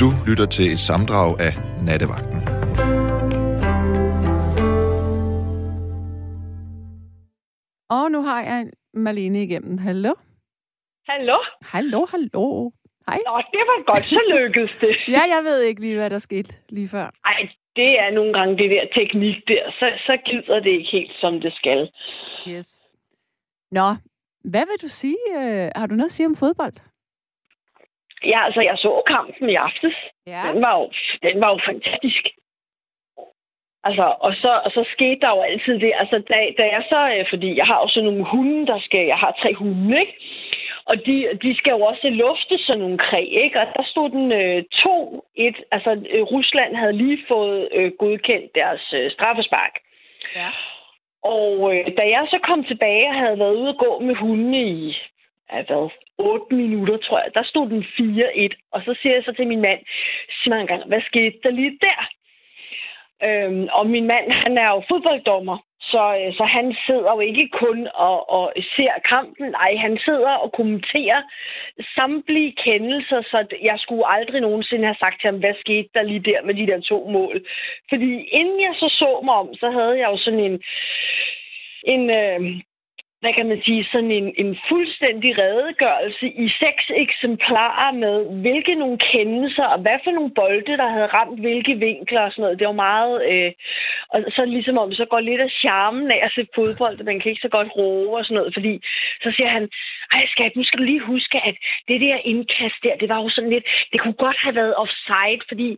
Du lytter til et samdrag af Nattevagten. Og nu har jeg Marlene igennem. Hallo? Hallo? Hallo, hallo. Hej. Nå, det var godt, så lykkedes det. Ja, jeg ved ikke lige, hvad der skete lige før. Ej, det er nogle gange det der teknik der. Så, så gider det ikke helt, som det skal. Yes. Nå, hvad vil du sige? Øh, har du noget at sige om fodbold? Ja, altså, jeg så kampen i aftes. Ja. Den var jo, den var jo fantastisk. Altså, og så, og så skete der jo altid det. Altså, da, da jeg så, øh, fordi jeg har jo sådan nogle hunde, der skal, jeg har tre hunde, ikke? Og de, de skal jo også lufte sådan nogle kræ, ikke? Og der stod den øh, 2-1. Altså, øh, Rusland havde lige fået øh, godkendt deres øh, straffespark. Ja. Og øh, da jeg så kom tilbage og havde været ude at gå med hundene i, ja, hvad, 8 minutter, tror jeg, der stod den 4-1. Og så siger jeg så til min mand, sig mig engang, hvad skete der lige der? Øhm, og min mand, han er jo fodbolddommer, så, øh, så han sidder jo ikke kun og, og ser kampen. Nej, han sidder og kommenterer samtlige kendelser, så jeg skulle aldrig nogensinde have sagt til ham, hvad skete der lige der med de der to mål. Fordi inden jeg så så mig om, så havde jeg jo sådan en, en øh, hvad kan man sige, sådan en, en fuldstændig redegørelse i seks eksemplarer med, hvilke nogle kendelser, og hvad for nogle bolde, der havde ramt hvilke vinkler og sådan noget. Det var meget... Øh, og så ligesom om, så går lidt af charmen af at se fodbold, man kan ikke så godt roe og sådan noget, fordi så siger han, ej skat, nu skal du lige huske, at det der indkast der, det var jo sådan lidt, det kunne godt have været offside, fordi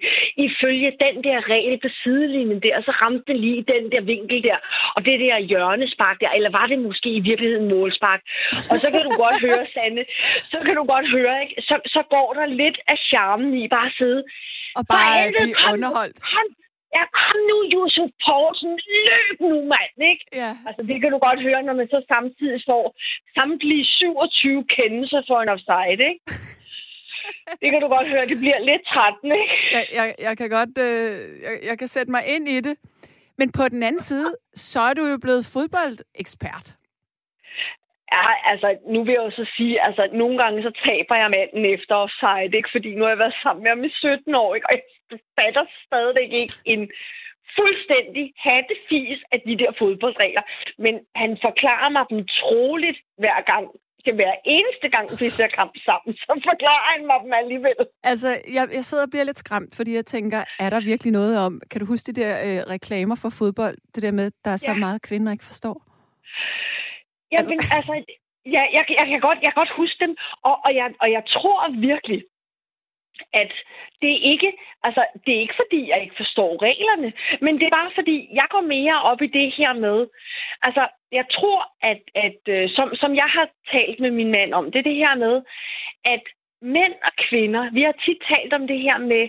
ifølge den der regel på sidelinjen der, så ramte den lige den der vinkel der, og det der hjørnespark der, eller var det måske i virkeligheden målspark? Og så kan du godt høre, Sande, så kan du godt høre, ikke? Så, så går der lidt af charmen i bare at sidde. Og bare blive underholdt. Kom, ja, kom nu, Josef Poulsen, løb nu, mand, ikke? Ja. Altså, det kan du godt høre, når man så samtidig får samtlige 27 kendelser for en offside, ikke? Det kan du godt høre, det bliver lidt trættende, ikke? Jeg, jeg, jeg kan godt... Øh, jeg, jeg kan sætte mig ind i det. Men på den anden side, så er du jo blevet fodboldekspert. Ja, altså, nu vil jeg jo så sige, altså, nogle gange så taber jeg manden efter offside, ikke? Fordi nu har jeg været sammen med ham i 17 år, ikke? Og jeg fatter stadigvæk ikke en fuldstændig hattefis af de der fodboldregler. Men han forklarer mig dem troligt hver gang. Det hver eneste gang, vi ser kamp sammen, så forklarer han mig dem alligevel. Altså, jeg, jeg sidder og bliver lidt skræmt, fordi jeg tænker, er der virkelig noget om... Kan du huske de der øh, reklamer for fodbold? Det der med, der er så Ja. meget kvinder ikke forstår? Jamen, altså, ja, jeg, jeg, kan godt, jeg kan godt huske dem, og, og, jeg, og jeg tror virkelig, at det er ikke, altså, det er ikke fordi, jeg ikke forstår reglerne, men det er bare fordi, jeg går mere op i det her med, altså, jeg tror, at, at øh, som, som jeg har talt med min mand om, det er det her med, at mænd og kvinder, vi har tit talt om det her med,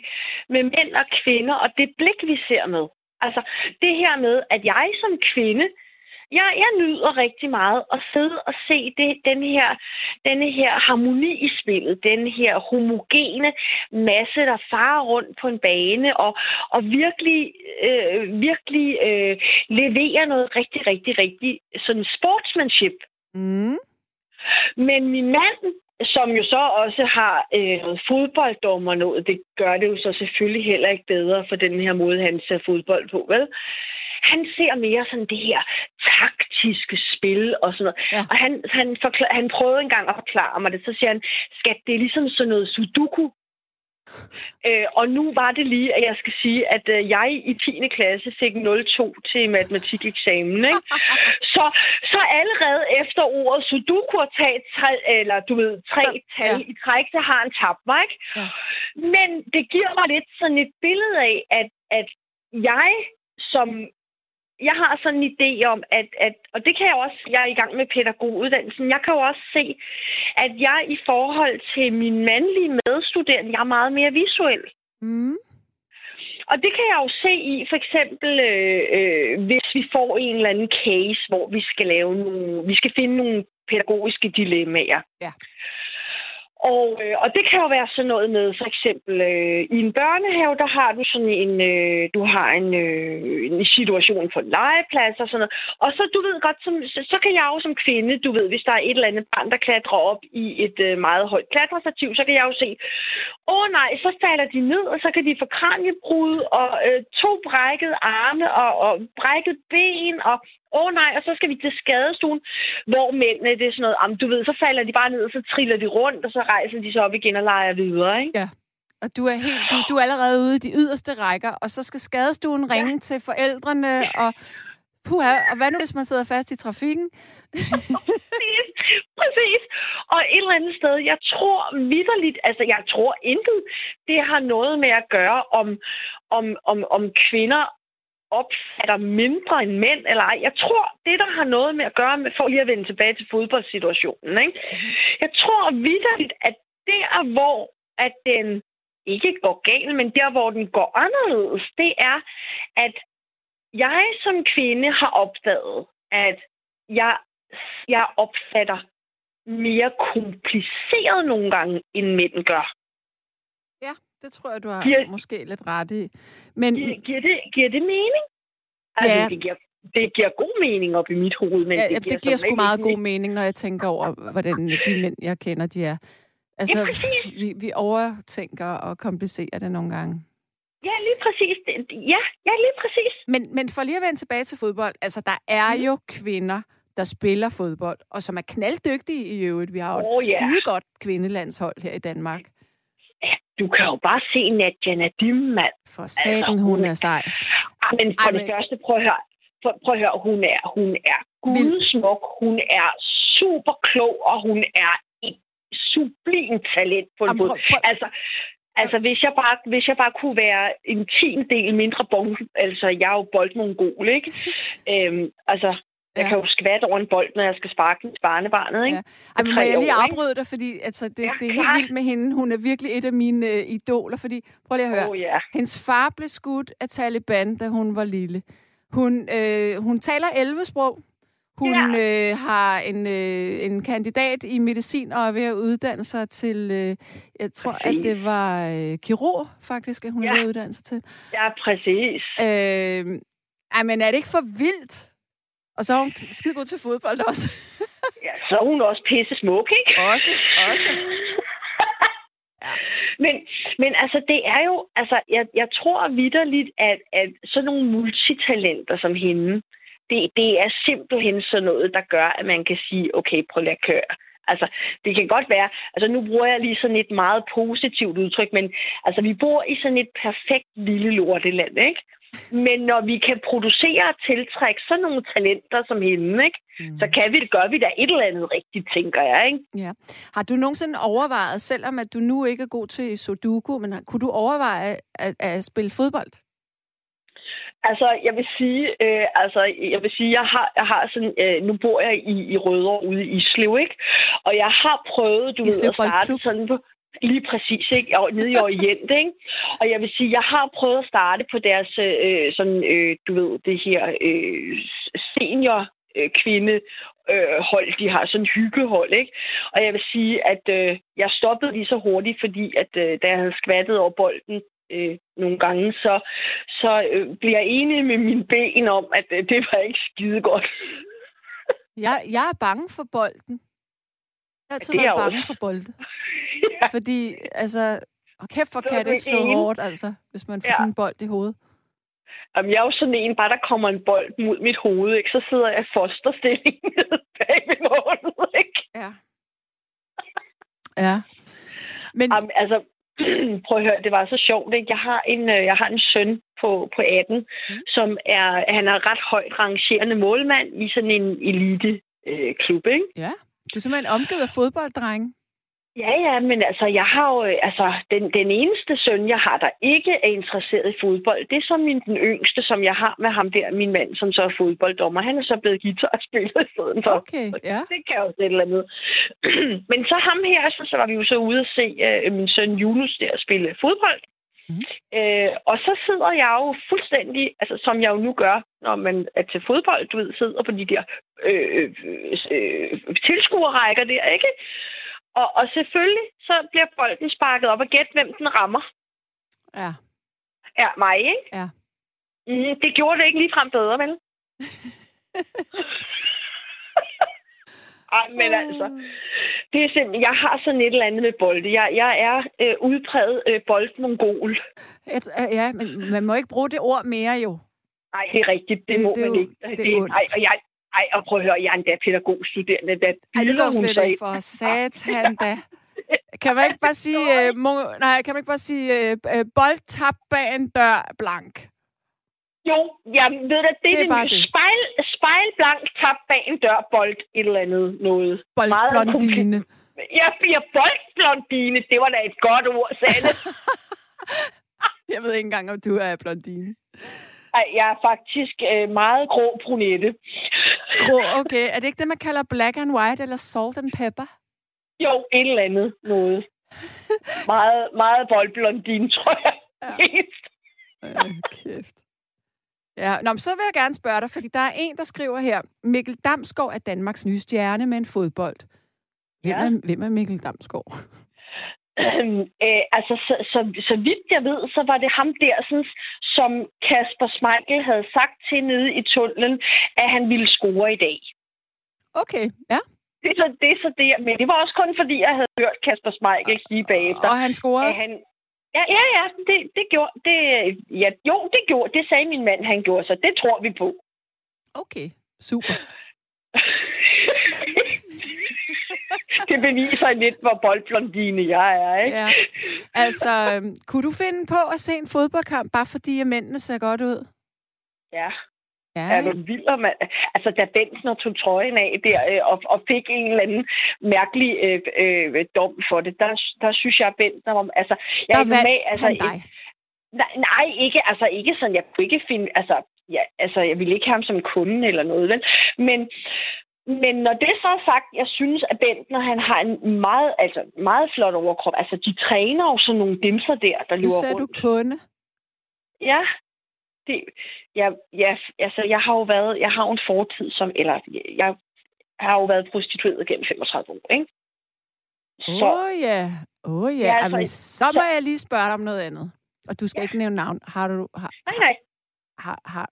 med mænd og kvinder, og det blik, vi ser med. Altså, det her med, at jeg som kvinde, jeg, jeg nyder rigtig meget at sidde og se det, den her, denne her harmoni i spillet, den her homogene masse, der farer rundt på en bane og, og virkelig, øh, virkelig øh, leverer noget rigtig, rigtig, rigtig sådan sportsmanship. Mm. Men min mand, som jo så også har øh, noget fodbolddommer noget, det gør det jo så selvfølgelig heller ikke bedre for den her måde, han ser fodbold på, vel? Han ser mere sådan det her taktiske spil og sådan noget. Ja. Og han, han, forklar, han prøvede engang at forklare mig det, så siger han, skat, det er ligesom sådan noget sudoku. Øh, og nu var det lige, at jeg skal sige, at øh, jeg i 10. klasse fik 0,2 til matematikeksamen. Ikke? så, så allerede efter ordet sudoku at tage tre, eller du ved, tre Så- tal ja. i træk, så har han tabt mig. Ikke? Ja. Men det giver mig lidt sådan et billede af, at, at jeg som jeg har sådan en idé om, at, at, og det kan jeg også, jeg er i gang med pædagoguddannelsen, jeg kan jo også se, at jeg i forhold til min mandlige medstuderende, jeg er meget mere visuel. Mm. Og det kan jeg jo se i, for eksempel, øh, øh, hvis vi får en eller anden case, hvor vi skal lave nogle, vi skal finde nogle pædagogiske dilemmaer. Ja. Og, øh, og det kan jo være sådan noget med, for eksempel øh, i en børnehave, der har du sådan en, øh, du har en, øh, en situation for legeplads og sådan noget. Og så, du ved godt, som, så, så kan jeg jo som kvinde, du ved, hvis der er et eller andet barn, der klatrer op i et øh, meget højt klatrestativ, så kan jeg jo se, åh oh, nej, så falder de ned, og så kan de få kranjebrud og øh, to brækkede arme og, og brækket ben, og åh oh, nej, og så skal vi til skadestuen, hvor mændene, det er sådan noget, am, du ved, så falder de bare ned, og så triller de rundt, og så rejser de sig op igen og leger videre, ikke? Ja. Og du er, helt, du, du er allerede ude i de yderste rækker, og så skal skadestuen ringe ja. til forældrene, ja. og puha, og hvad nu, hvis man sidder fast i trafikken? præcis, præcis. Og et eller andet sted, jeg tror vidderligt, altså jeg tror intet, det har noget med at gøre om, om, om, om kvinder opfatter mindre end mænd, eller ej. Jeg tror, det der har noget med at gøre med, for lige at vende tilbage til fodboldsituationen, ikke? jeg tror vidderligt, at der, hvor at den ikke går galt, men der, hvor den går anderledes, det er, at jeg som kvinde har opdaget, at jeg, jeg opfatter mere kompliceret nogle gange, end mænd gør. Ja, det tror jeg, du har giver, måske lidt ret i. Men... Giver, giver, det, giver det mening? Altså, ja. det, giver, det giver god mening op i mit hoved. Men ja, det, giver, det giver sgu meget god mening, når jeg tænker over, hvordan de mænd, jeg kender, de er. Altså, ja, vi, vi overtænker og komplicerer det nogle gange. Ja, lige præcis. Ja, ja lige præcis. Men, men for lige at vende tilbage til fodbold, altså der er mm. jo kvinder, der spiller fodbold, og som er knalddygtige i øvrigt. Vi har jo oh, et yeah. skide godt kvindelandshold her i Danmark. Du kan jo bare se Nadia Nadim, mand. For satan, altså, hun, hun er sej. Ah, men for Ej, det men... første, prøv at høre. For, prøv at høre, hun er, hun er gudsmuk, hun er super klog, og hun er et sublim talent på en måde. Altså, Altså, hvis jeg, bare, hvis jeg bare kunne være en tiendel mindre bong, altså, jeg er jo boldmongol, ikke? øhm, altså, jeg ja. kan jo skvatte over en bold, når jeg skal sparke til barnebarnet, ikke? Ja. Ej, men må jeg lige afbryde dig, fordi altså, det, ja, det er helt vildt med hende. Hun er virkelig et af mine øh, idoler, fordi, prøv lige at høre. Oh, yeah. Hendes far blev skudt af Taliban, da hun var lille. Hun, øh, hun taler 11 sprog. Hun ja. øh, har en, øh, en kandidat i medicin og er ved at uddanne sig til, øh, jeg tror, præcis. at det var øh, kirurg, faktisk, at hun ja. er ved at uddanne sig til. Ja, præcis. Øh, ej, men er det ikke for vildt? Og så er hun skide god til fodbold også. ja, så er hun også pisse smuk, ikke? Også, også. Ja. Men, men altså, det er jo, altså, jeg, jeg tror vidderligt, at, at sådan nogle multitalenter som hende, det, det er simpelthen sådan noget, der gør, at man kan sige, okay, prøv lige at køre. Altså, det kan godt være, altså nu bruger jeg lige sådan et meget positivt udtryk, men altså, vi bor i sådan et perfekt lille lorteland, ikke? Men når vi kan producere og tiltrække sådan nogle talenter som hende, ikke? Mm. så kan vi det, gør vi da et eller andet rigtigt, tænker jeg. Ikke? Ja. Har du nogensinde overvejet, selvom at du nu ikke er god til Sudoku, men kunne du overveje at, at spille fodbold? Altså, jeg vil sige, øh, altså, jeg vil sige, jeg har, jeg har sådan, øh, nu bor jeg i, i Rødovre ude i Islev, ikke? Og jeg har prøvet, du Islev ved, at starte sådan på, Lige præcis, ikke? Og nede i Orient, ikke? Og jeg vil sige, jeg har prøvet at starte på deres, øh, sådan, øh, du ved, det her øh, senior øh, kvinde øh, hold. De har sådan hyggehold, ikke? Og jeg vil sige, at øh, jeg stoppede lige så hurtigt, fordi at øh, da jeg havde skvattet over bolden øh, nogle gange, så, så øh, bliver jeg enig med mine ben om, at øh, det var ikke skide godt. jeg, jeg er bange for bolden. Jeg er altid ja, været bange også. for bolde. ja. Fordi, altså, og kæft for kan det slå hårdt, altså, hvis man får ja. sådan en bold i hovedet. Jamen, jeg er jo sådan en, bare der kommer en bold mod mit hoved, ikke? så sidder jeg fosterstilling bag min hoved, ikke? Ja. Ja. Men... Jamen, altså, prøv at høre, det var så sjovt, ikke? Jeg har en, øh, jeg har en søn på, på 18, mm. som er, han er ret højt rangerende målmand i sådan en elite øh, klub, ikke? Ja. Du er simpelthen omgivet af fodbolddrenge. Ja, ja, men altså, jeg har jo, altså, den, den eneste søn, jeg har, der ikke er interesseret i fodbold, det er så min, den yngste, som jeg har med ham der, min mand, som så er fodbolddommer. Han er så blevet guitarspiller i stedet for. Okay, ja. Det kan jo et eller andet. men så ham her, så, så var vi jo så ude at se uh, min søn Julius der spille fodbold. Mm. Øh, og så sidder jeg jo fuldstændig, altså som jeg jo nu gør, når man er til fodbold, du ved, sidder på de der øh, øh, øh, tilskuerrækker der, ikke? Og, og selvfølgelig så bliver bolden sparket op, og gæt, hvem den rammer. Ja. Ja, mig, ikke? Ja. Mm, det gjorde det ikke ligefrem bedre, vel? Ej, men altså, det er simpelthen, jeg har sådan et eller andet med bolde. Jeg, jeg er øh, udpræget øh, boldmongol. Et, øh, ja, men man må ikke bruge det ord mere jo. Nej, det er rigtigt. Det, det må det man jo, ikke. Det, det er ej, og jeg, ej, og prøv at høre, jeg er endda pædagogstuderende. Da ej, det var slet ikke for satan da. Kan man ikke bare sige, øh, må, nej, kan man ikke bare sige øh, øh, boldtab bag en dør blank? Jo, jeg ved at det, det er, det nye. Spejl, spejlblank tab bag en dør, bold et eller andet noget. Boldblondine. Jeg bliver boldblondine. Det var da et godt ord, Sanne. jeg ved ikke engang, om du er blondine. Ej, jeg er faktisk øh, meget grå brunette. Grå, okay. Er det ikke det, man kalder black and white eller salt and pepper? Jo, et eller andet noget. meget, meget boldblondine, tror jeg. Ja. Øh, kæft. Ja, Nå, så vil jeg gerne spørge dig, fordi der er en, der skriver her, Mikkel Damsgaard er Danmarks nye stjerne med en fodbold. Hvem, ja. er, hvem er Mikkel Damsgaard? Øhm, øh, altså, så, så, så vidt jeg ved, så var det ham der, sådan, som Kasper Smeichel havde sagt til nede i tunnelen, at han ville score i dag. Okay, ja. Det er så det, er så det. Men det var også kun fordi, jeg havde hørt Kasper Smeichel sige bagefter. Og han scorede? At han, Ja, ja, ja. Det, det gjorde, det, ja, jo, det gjorde, det sagde min mand, han gjorde, så det tror vi på. Okay, super. det beviser lidt, hvor boldblondine jeg er, ikke? Ja. Altså, øhm, kunne du finde på at se en fodboldkamp, bare fordi at mændene ser godt ud? Ja, Ja. Er du vild, mand? Altså, da Bensner tog trøjen af der øh, og, og fik en eller anden mærkelig øh, øh, dom for det, der, der synes jeg, at Bensner var... Altså, jeg der er normal, altså, dig? Nej, nej, ikke, altså, ikke sådan, jeg kunne ikke finde... Altså, ja, altså, jeg ville ikke have ham som kunde eller noget, vel? Men, men når det så er sagt, jeg synes, at Bentner, han har en meget, altså, meget flot overkrop. Altså, de træner jo sådan nogle dimser der, der løber rundt. Nu du kunde. Ja, det, ja, ja, altså, jeg har jo været, jeg har jo en fortid som, eller jeg har jo været prostitueret gennem 35 år, ikke? Åh oh, ja, åh oh, ja. ja altså, Jamen, så må så, jeg lige spørge dig om noget andet. Og du skal ja. ikke nævne navn. Har du... Har, nej, nej. Har, har,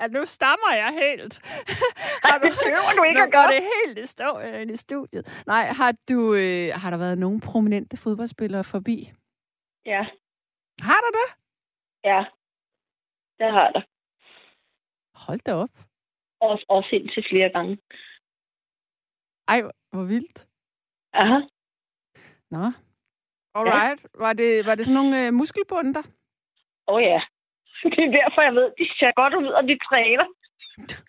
Ja, nu stammer jeg helt. har du, det du ikke at gøre. det helt i, stå, øh, i studiet. Nej, har, du, øh, har der været nogen prominente fodboldspillere forbi? Ja. Har du det? Ja. Det har der. Hold da op. Også, også indtil flere gange. Ej, hvor vildt. Aha. Nå. Alright. Ja. Var, det, var det sådan nogle øh, muskelbunder? Åh oh, ja. Det er derfor, jeg ved, de ser godt ud, og de træner.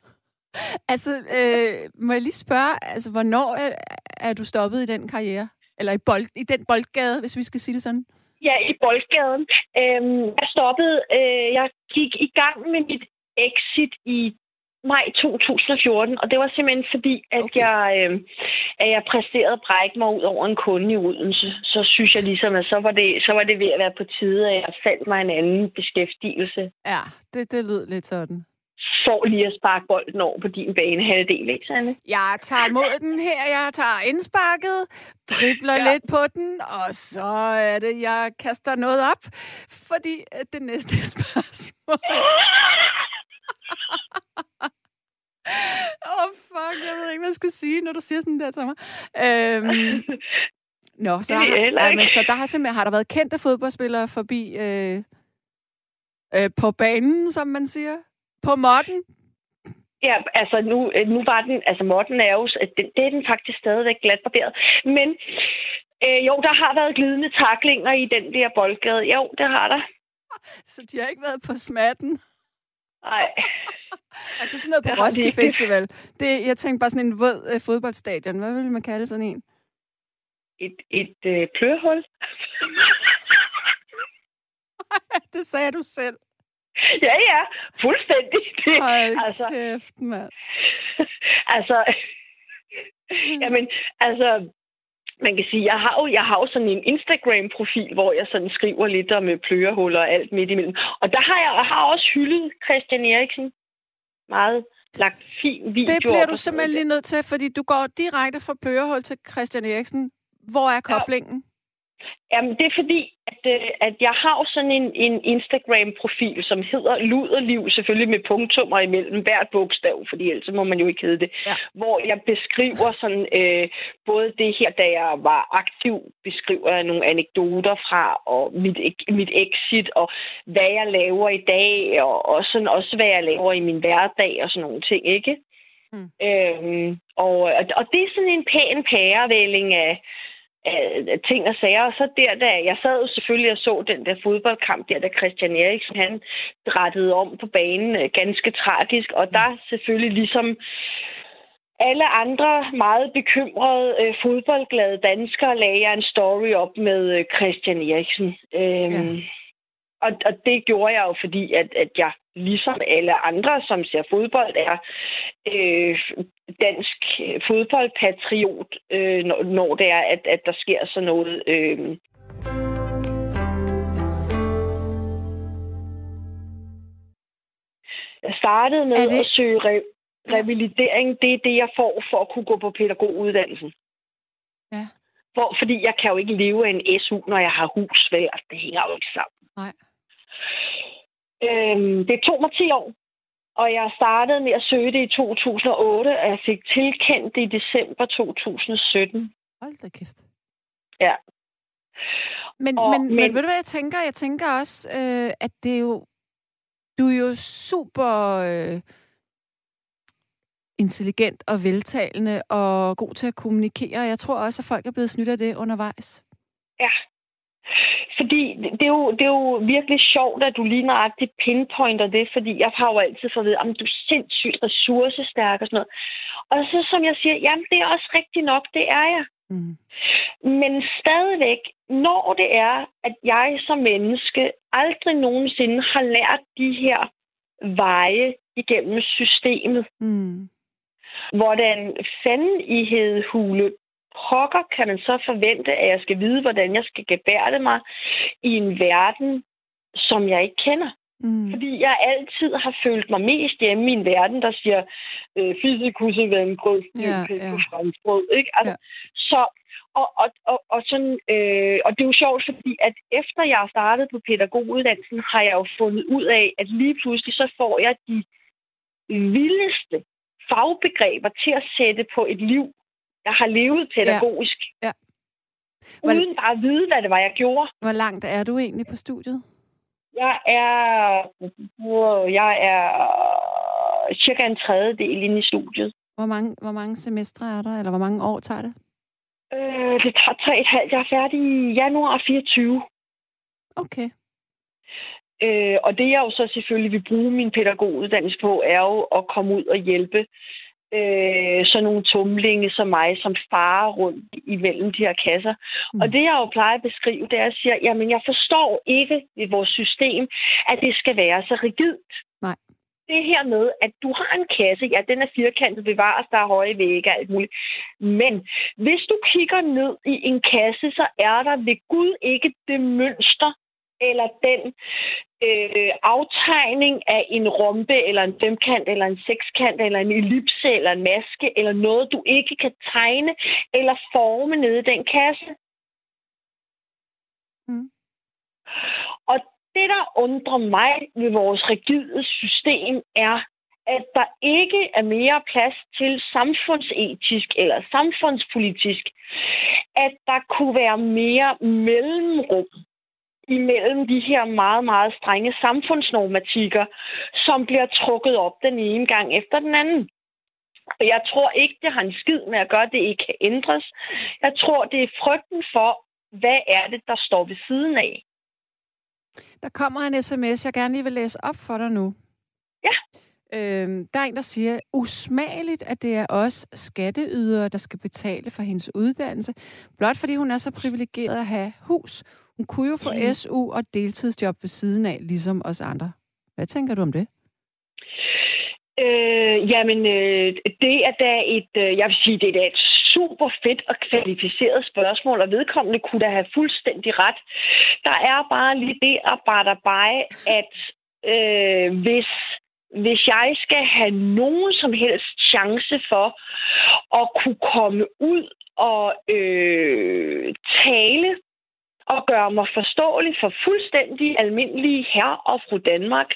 altså, øh, må jeg lige spørge, altså, hvornår er, er du stoppet i den karriere? Eller i, bold, i den boldgade, hvis vi skal sige det sådan? Ja, i Boldgaden. Øhm, jeg stoppede, øh, jeg gik i gang med mit exit i maj 2014, og det var simpelthen fordi, at okay. jeg, øh, at jeg præsterede at brække mig ud over en kunde i Odense. Så synes jeg ligesom, at så var det, så var det ved at være på tide, at jeg fandt mig en anden beskæftigelse. Ja, det, det lød lidt sådan for lige at sparke bolden over på din bane halvdel, ikke Sanne? Jeg tager mod den her, jeg tager indsparket, dribler ja. lidt på den, og så er det, jeg kaster noget op, fordi det næste spørgsmål... Åh, oh, fuck, jeg ved ikke, hvad jeg skal sige, når du siger sådan der til mig. Øhm, Nå, så, har, ja, men, så der har simpelthen har der været kendte fodboldspillere forbi øh, øh, på banen, som man siger? På modden? Ja, altså nu, øh, nu var den, altså modden er jo, det, det er den faktisk stadigvæk glat barberet. Men øh, jo, der har været glidende taklinger i den der boldgade. Jo, det har der. Så de har ikke været på smatten? Nej. er det sådan noget på Roskilde Festival? Det, jeg tænkte bare sådan en våd øh, fodboldstadion. Hvad vil man kalde sådan en? Et, et øh, plørehul. det sagde du selv. Ja, ja. Fuldstændig. Det, Hold altså, kæft, mand. altså, jamen, altså, man kan sige, jeg har jo, jeg har jo sådan en Instagram-profil, hvor jeg sådan skriver lidt om øh, plørehuller og alt midt imellem. Og der har jeg, har også hyldet Christian Eriksen. Meget lagt fin video. Det bliver du simpelthen lige nødt til, fordi du går direkte fra plørehul til Christian Eriksen. Hvor er koblingen? Ja. Jamen, det er fordi, at, øh, at jeg har sådan en, en Instagram-profil, som hedder Luderliv, selvfølgelig med punktummer imellem hvert bogstav, fordi ellers må man jo ikke hedde det, ja. hvor jeg beskriver sådan øh, både det her, da jeg var aktiv, beskriver jeg nogle anekdoter fra, og mit, mit exit, og hvad jeg laver i dag, og, og sådan også, hvad jeg laver i min hverdag, og sådan nogle ting, ikke? Mm. Øhm, og, og det er sådan en pæn pærevælling af Øh, ting og sager. Og så der, da jeg sad jo selvfølgelig og så den der fodboldkamp der, da Christian Eriksen, han rettede om på banen øh, ganske tragisk. Og der selvfølgelig ligesom alle andre meget bekymrede øh, fodboldglade danskere lagde jeg en story op med øh, Christian Eriksen. Øh, ja og, og det gjorde jeg jo, fordi at, at jeg ligesom alle andre, som ser fodbold, er øh, dansk fodboldpatriot, øh, når, når det er, at, at der sker sådan noget. Øh. Jeg startede med det... at søge re- revalidering. Det er det, jeg får for at kunne gå på pædagoguddannelsen. Ja. For, fordi jeg kan jo ikke leve af en SU, når jeg har hus. Altså, det hænger jo ikke sammen. Nej. Øhm, det tog mig 10 år, og jeg startede med at søge det i 2008, og jeg fik tilkendt det i december 2017. Hold da kæft. Ja. Men, og, men, men, men ved du, hvad jeg tænker? Jeg tænker også, øh, at det er jo... Du er jo super øh, intelligent og veltalende og god til at kommunikere. Jeg tror også, at folk er blevet snydt af det undervejs. Ja, fordi det er, jo, det er jo virkelig sjovt, at du lige nøjagtigt pinpointer det, fordi jeg har jo altid fået at vide, at du er sindssygt ressourcestærk og sådan noget. Og så som jeg siger, jamen det er også rigtigt nok, det er jeg. Mm. Men stadigvæk, når det er, at jeg som menneske aldrig nogensinde har lært de her veje igennem systemet, mm. hvordan fanden i hedhule pokker kan man så forvente, at jeg skal vide, hvordan jeg skal gebærde mig i en verden, som jeg ikke kender? Mm. Fordi jeg altid har følt mig mest hjemme i en verden, der siger, øh, fysikus er en grød, ja, ja. ikke? Altså, ja. Så, og, og, og, og, sådan, øh, og det er jo sjovt, fordi at efter jeg har startet på pædagoguddannelsen, har jeg jo fundet ud af, at lige pludselig så får jeg de vildeste fagbegreber til at sætte på et liv, jeg har levet pædagogisk. Ja. ja. Hvor... Uden bare at vide, hvad det var, jeg gjorde. Hvor langt er du egentlig på studiet? Jeg er, jeg er cirka en tredjedel inde i studiet. Hvor mange, hvor mange semestre er der, eller hvor mange år tager det? Øh, det tager tre et halvt. Jeg er færdig i januar 24. Okay. Øh, og det jeg jo så selvfølgelig vil bruge min pædagoguddannelse på, er jo at komme ud og hjælpe øh, sådan nogle tumlinge som mig, som farer rundt imellem de her kasser. Mm. Og det, jeg jo plejer at beskrive, det er, at jeg siger, jamen, jeg forstår ikke i vores system, at det skal være så rigidt. Nej. Det her med, at du har en kasse, ja, den er firkantet, bevares, der er høje vægge og alt muligt. Men hvis du kigger ned i en kasse, så er der ved Gud ikke det mønster, eller den øh, aftegning af en rombe, eller en femkant, eller en sekskant, eller en ellipse, eller en maske, eller noget, du ikke kan tegne eller forme nede i den kasse. Mm. Og det, der undrer mig ved vores rigide system, er, at der ikke er mere plads til samfundsetisk eller samfundspolitisk, at der kunne være mere mellemrum imellem de her meget, meget strenge samfundsnormatikker, som bliver trukket op den ene gang efter den anden. Og jeg tror ikke, det har en skid med at gøre, at det ikke kan ændres. Jeg tror, det er frygten for, hvad er det, der står ved siden af. Der kommer en sms, jeg gerne lige vil læse op for dig nu. Ja. Øhm, der er en, der siger, usmageligt, at det er os skatteydere, der skal betale for hendes uddannelse, blot fordi hun er så privilegeret at have hus. Hun kunne jo få mm. SU og deltidsjob ved siden af, ligesom os andre. Hvad tænker du om det? Øh, jamen, øh, det er da et, øh, jeg vil sige, det er da et super fedt og kvalificeret spørgsmål, og vedkommende kunne da have fuldstændig ret. Der er bare lige det bare, at øh, hvis hvis jeg skal have nogen som helst chance for at kunne komme ud at øh, tale og gøre mig forståelig for fuldstændig almindelige herre og fru Danmark,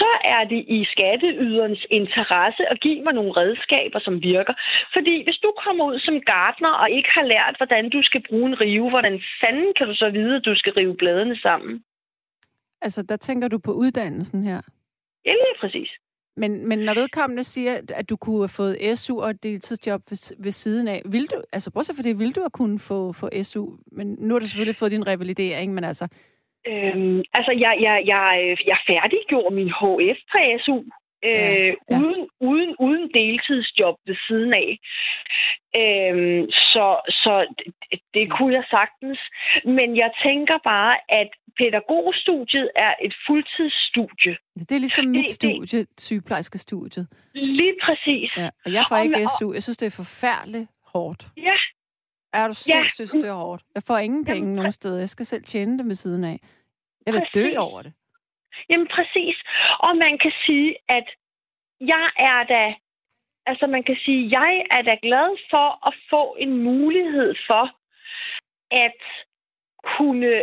så er det i skatteyderens interesse at give mig nogle redskaber, som virker. Fordi hvis du kommer ud som gartner og ikke har lært, hvordan du skal bruge en rive, hvordan fanden kan du så vide, at du skal rive bladene sammen? Altså, der tænker du på uddannelsen her? Ja, lige præcis. Men, men når vedkommende siger, at du kunne have fået SU og deltidsjob ved, ved siden af, vil du, altså bortset for det, vil du have kunne få, få SU? Men nu har du selvfølgelig fået din revalidering, men altså... Øhm, altså, jeg, jeg, jeg, øh, jeg færdiggjorde min HF på SU, øh, ja. uden, uden, uden deltidsjob ved siden af. Øhm, så så det, det kunne jeg sagtens. Men jeg tænker bare, at pædagogstudiet er et fuldtidsstudie. Det er ligesom mit det, studie, det, sygeplejerskestudiet. Lige præcis. Ja, og jeg får og, ikke SU. Jeg synes, det er forfærdeligt hårdt. Ja. Er du selv ja. synes, det er hårdt? Jeg får ingen penge Jamen, nogen steder. Jeg skal selv tjene det med siden af. Jeg vil præcis. dø over det. Jamen præcis. Og man kan sige, at jeg er da, altså man kan sige, jeg er da glad for at få en mulighed for at kunne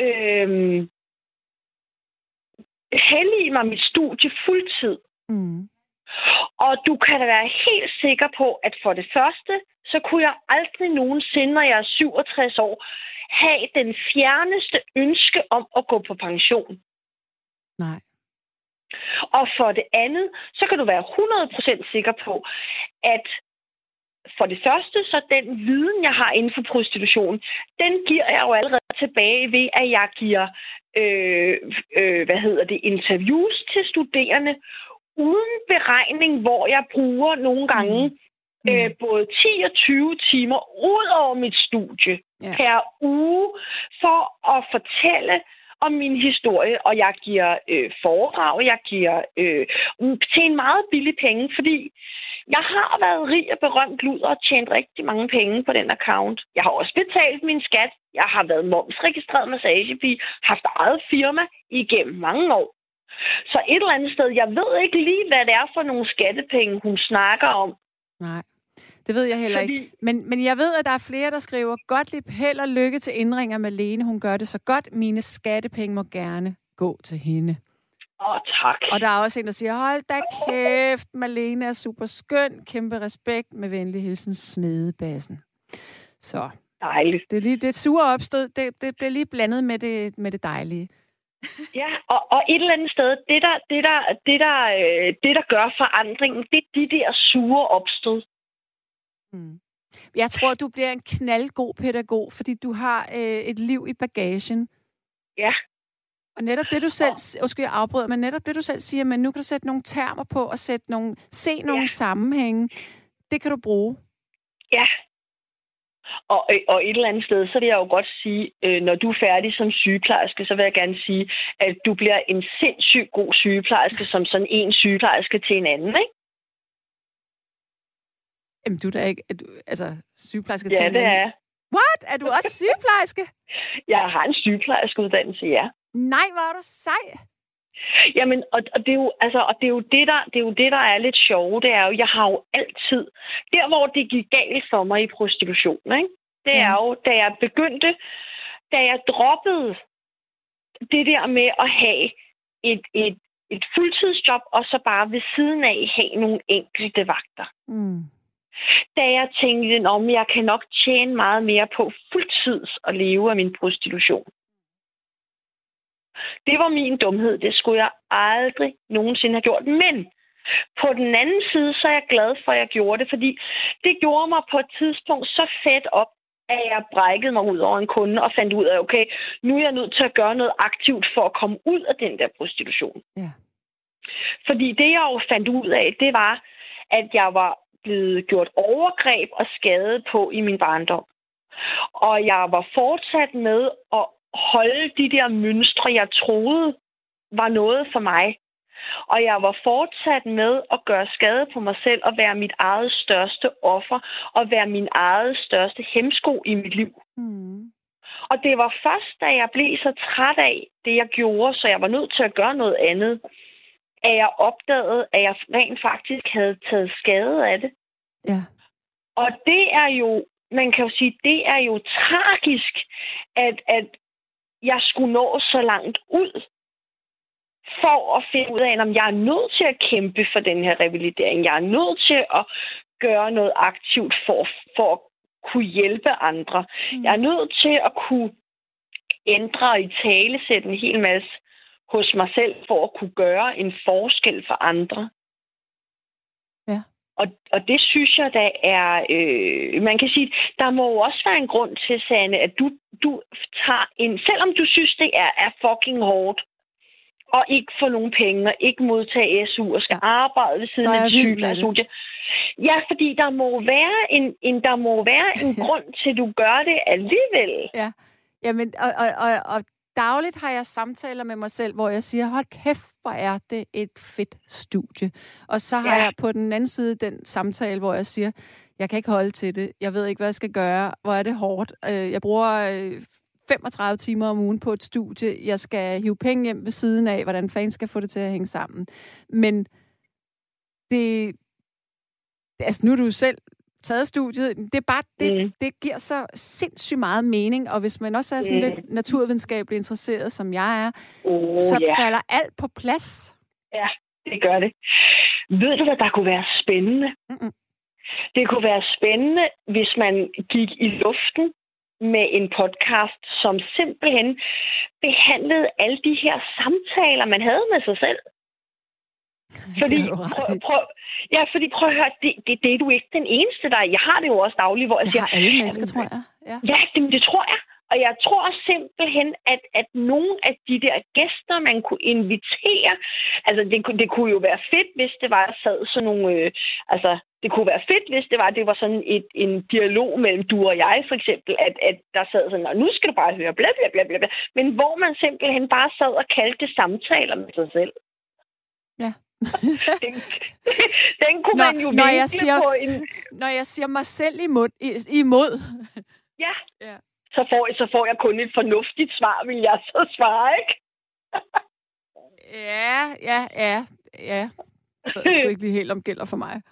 øh, hellige mig mit studie fuldtid. Mm. Og du kan da være helt sikker på, at for det første, så kunne jeg aldrig nogensinde, når jeg er 67 år, have den fjerneste ønske om at gå på pension. Nej. Og for det andet, så kan du være 100% sikker på, at for det første, så den viden, jeg har inden for prostitution, den giver jeg jo allerede tilbage ved, at jeg giver øh, øh, hvad hedder det, interviews til studerende uden beregning, hvor jeg bruger nogle gange mm. øh, mm. både 10 og 20 timer ud over mit studie yeah. per uge for at fortælle om min historie, og jeg giver øh, foredrag, jeg giver øh, til en meget billig penge, fordi jeg har været rig og berømt luder og tjent rigtig mange penge på den account. Jeg har også betalt min skat. Jeg har været momsregistreret massagepige, haft eget firma igennem mange år. Så et eller andet sted, jeg ved ikke lige, hvad det er for nogle skattepenge, hun snakker om. Nej. Det ved jeg heller Fordi... ikke. Men, men jeg ved, at der er flere, der skriver, Gottlieb, held og lykke til indringer med Lene. Hun gør det så godt. Mine skattepenge må gerne gå til hende. Åh, oh, tak. Og der er også en, der siger, hold da kæft, Malene er super skøn. Kæmpe respekt med venlig hilsen, smedebassen. Så. Dejligt. Det, er lige, det sure opstød, det, det bliver lige blandet med det, med det dejlige. Ja, og, og et eller andet sted, det der, det, der, det, der, øh, det, der gør forandringen, det er de der sure opstød. Mm. Jeg tror, du bliver en knaldgod pædagog, fordi du har øh, et liv i bagagen. Ja. Og netop det, du selv... Undskyld, jeg afbryder, men netop det, du selv siger, men nu kan du sætte nogle termer på og sætte nogle, se nogle ja. sammenhænge. Det kan du bruge. Ja. Og, øh, og et eller andet sted, så vil jeg jo godt sige, øh, når du er færdig som sygeplejerske, så vil jeg gerne sige, at du bliver en sindssygt god sygeplejerske, som sådan en sygeplejerske til en anden, ikke? Jamen, du er da ikke... Er du, altså, sygeplejerske ja, til? Ja, det er What? Er du også sygeplejerske? jeg har en sygeplejerskeuddannelse, ja. Nej, hvor er du sej. Jamen, og, og, det er jo, altså, og det, er jo det, der, det er jo det, der er lidt sjovt. Det er jo, jeg har jo altid... Der, hvor det gik galt for mig i prostitution, ikke? det er jo, da jeg begyndte, da jeg droppede det der med at have et, et, et fuldtidsjob, og så bare ved siden af have nogle enkelte vagter. Mm. Da jeg tænkte, om jeg kan nok tjene meget mere på fuldtids at leve af min prostitution. Det var min dumhed. Det skulle jeg aldrig nogensinde have gjort. Men på den anden side, så er jeg glad for, at jeg gjorde det, fordi det gjorde mig på et tidspunkt så fedt op, at jeg brækkede mig ud over en kunde og fandt ud af, okay, nu er jeg nødt til at gøre noget aktivt for at komme ud af den der prostitution. Ja. Fordi det, jeg jo fandt ud af, det var, at jeg var blevet gjort overgreb og skadet på i min barndom. Og jeg var fortsat med at holde de der mønstre, jeg troede var noget for mig. Og jeg var fortsat med at gøre skade på mig selv og være mit eget største offer og være min eget største hemsko i mit liv. Mm. Og det var først, da jeg blev så træt af det, jeg gjorde, så jeg var nødt til at gøre noget andet, at jeg opdagede, at jeg rent faktisk havde taget skade af det. Ja. Og det er jo man kan jo sige, det er jo tragisk, at, at jeg skulle nå så langt ud for at finde ud af, om jeg er nødt til at kæmpe for den her revalidering. Jeg er nødt til at gøre noget aktivt for, for at kunne hjælpe andre. Mm. Jeg er nødt til at kunne ændre i talesætte en hel masse hos mig selv, for at kunne gøre en forskel for andre. Ja. Og, og det synes jeg, der er... Øh, man kan sige, der må jo også være en grund til, Sanne, at du, du tager en... Selvom du synes, det er, er fucking hårdt, og ikke få nogen penge, og ikke modtage SU, og skal ja. arbejde ved siden af sygeplejerstudie. Ja, fordi der må være en, en, der må være en grund til, at du gør det alligevel. Ja, Jamen, og, og, og, og dagligt har jeg samtaler med mig selv, hvor jeg siger, hold kæft, hvor er det et fedt studie. Og så har ja. jeg på den anden side den samtale, hvor jeg siger, jeg kan ikke holde til det. Jeg ved ikke, hvad jeg skal gøre. Hvor er det hårdt. Øh, jeg bruger 35 øh, timer om ugen på et studie. Jeg skal hive penge hjem ved siden af, hvordan fanden skal få det til at hænge sammen. Men det, altså nu er du selv taget studiet. Det er bare, det, mm. det giver så sindssygt meget mening, og hvis man også er sådan mm. lidt naturvidenskabeligt interesseret, som jeg er, oh, så yeah. falder alt på plads. Ja, det gør det. Ved du, hvad der kunne være spændende? Mm-mm. Det kunne være spændende, hvis man gik i luften med en podcast, som simpelthen behandlede alle de her samtaler, man havde med sig selv. Fordi, prøv, prøv, ja, fordi prøv at høre, det, det, det er du ikke den eneste, der Jeg har det jo også dagligt, hvor jeg det siger... har alle mennesker, tror jeg. Ja, ja det, det tror jeg. Og jeg tror simpelthen, at, at nogle af de der gæster, man kunne invitere, altså det, det kunne jo være fedt, hvis det var, sad sådan nogle, øh, altså det kunne være fedt, hvis det var, det var sådan et, en dialog mellem du og jeg, for eksempel, at, at der sad sådan, og nu skal du bare høre, bla, bla, bla, bla, bla. Men hvor man simpelthen bare sad og kaldte det samtaler med sig selv. Ja. Den, den kunne når, man jo når jeg siger, på en... Når jeg siger mig selv imod, imod. Ja. ja. Så, får, så får jeg kun et fornuftigt svar, vil jeg så svare, ikke? ja, ja, ja, ja. Det er ikke lige helt om gælder for mig.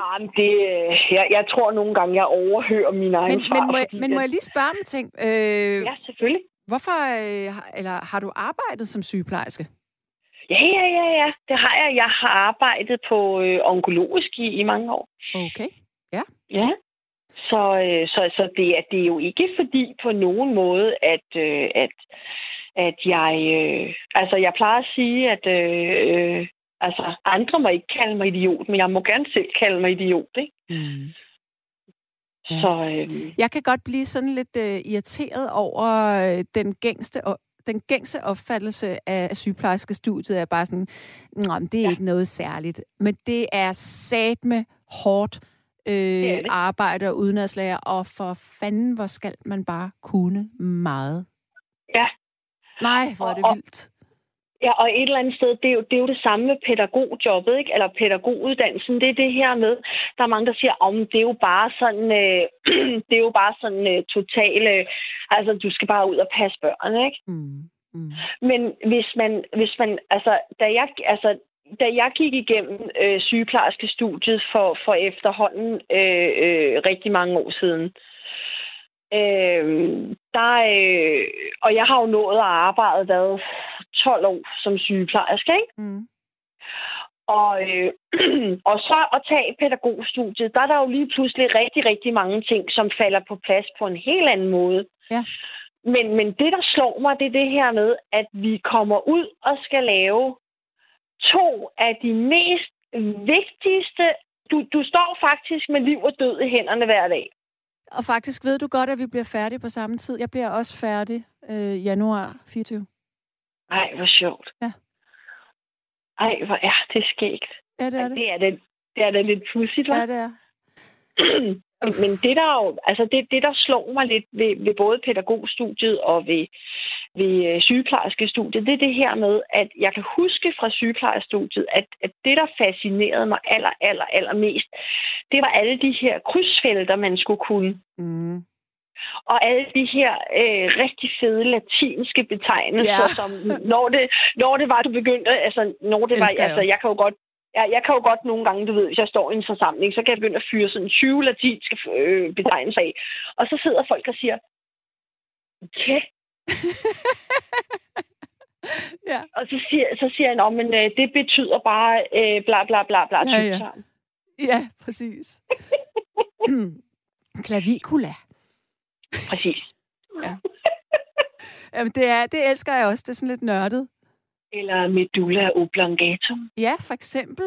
Jamen, det, jeg, jeg tror nogle gange, jeg overhører mine egne men, svar. Men må, jeg, men må jeg lige spørge om ting? Øh, ja, selvfølgelig. Hvorfor, øh, eller har du arbejdet som sygeplejerske? Ja, ja, ja, ja. Det har jeg. Jeg har arbejdet på øh, onkologisk i, i mange år. Okay, ja. Ja. Så, øh, så, så det, er, det er jo ikke fordi på nogen måde, at, øh, at, at jeg... Øh, altså, jeg plejer at sige, at øh, øh, altså, andre må ikke kalde mig idiot, men jeg må gerne selv kalde mig idiot, ikke? Mm. Ja. Så, øh... Jeg kan godt blive sådan lidt øh, irriteret over øh, den gængste den gængse opfattelse af sygeplejerskestudiet er bare sådan, det er ja. ikke noget særligt. Men det er sat med hårdt øh, det det. arbejde og udenrigslærer, og for fanden, hvor skal man bare kunne meget. Ja. Nej, hvor er det og, vildt. Ja, og et eller andet sted, det er jo det, er jo det samme med pædagogjobbet, ikke? eller pædagoguddannelsen. Det er det her med, der er mange, der siger, om det er jo bare sådan, øh, det er jo bare sådan øh, totalt, øh, altså du skal bare ud og passe børn, ikke? Mm. Mm. Men hvis man, hvis man, altså, da jeg, altså, da jeg gik igennem øh, sygeplejerske studiet for, for efterhånden øh, øh, rigtig mange år siden, øh, der, øh, og jeg har jo nået at arbejde der 12 år som sygeplejerske, ikke? Mm. Og, øh, og så at tage pædagogstudiet, der er der jo lige pludselig rigtig, rigtig mange ting, som falder på plads på en helt anden måde. Ja. Men, men det, der slår mig, det er det her med, at vi kommer ud og skal lave to af de mest vigtigste... Du, du står faktisk med liv og død i hænderne hver dag. Og faktisk ved du godt, at vi bliver færdige på samme tid. Jeg bliver også færdig øh, januar 24. Ej, hvor sjovt. Ja. Ej, hvor er det skægt. Ja, det er det. Det er det, det, er det lidt pudsigt, hva'? Ja, det er. men, men det der jo, altså det, det der slår mig lidt ved, ved både pædagogstudiet og ved, ved øh, sygeplejerskestudiet, det er det her med, at jeg kan huske fra sygeplejestudiet, at, at det, der fascinerede mig aller, aller, aller mest, det var alle de her krydsfelter, man skulle kunne. Mm. Og alle de her øh, rigtig fede latinske betegnelser, ja. som når det, når det var, du begyndte, altså når det var, altså jeg kan jo godt Ja, jeg kan jo godt nogle gange, du ved, hvis jeg står i en forsamling, så kan jeg begynde at fyre sådan 20 latinske øh, betegnelser af. Og så sidder folk og siger, okay. ja. Og så siger, så siger jeg, men øh, det betyder bare øh, bla bla bla bla. Ja, ja. ja præcis. Klavikula. Præcis. Ja. Jamen, det, er, det elsker jeg også. Det er sådan lidt nørdet. Eller medulla oblongatum. Ja, for eksempel.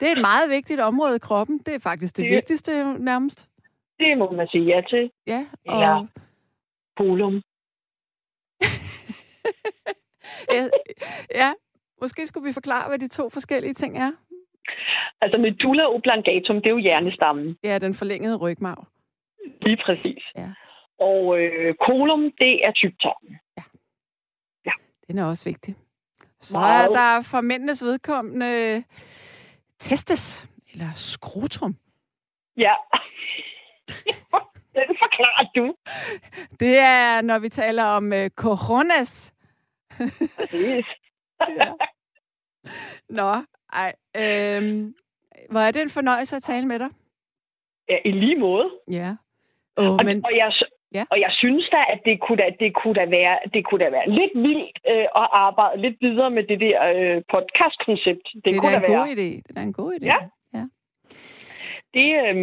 Det er et meget vigtigt område i kroppen. Det er faktisk det, det vigtigste nærmest. Det må man sige ja til. Ja, og... Eller polum. ja, ja, måske skulle vi forklare, hvad de to forskellige ting er. Altså medulla oblongatum, det er jo hjernestammen. Ja, den forlængede rygmarv. Lige præcis. Ja. Og øh, kolum, det er tyktarmen. Ja. ja. Den er også vigtig. Så er der for mændenes vedkommende testes, eller skrotum. Ja. Den forklarer du. Det er, når vi taler om uh, coronas. Præcis. ja. Nå, ej. Øhm, hvor er det en fornøjelse at tale med dig? Ja, i lige måde. Ja. Oh, og, men... og, jeg, Ja. Og jeg synes da, at det kunne da, det kunne da, være, det kunne da være lidt vildt øh, at arbejde lidt videre med det der øh, podcast-koncept. Det, det kunne da, en være. god idé. Det er en god idé. Ja. ja. Det, øh,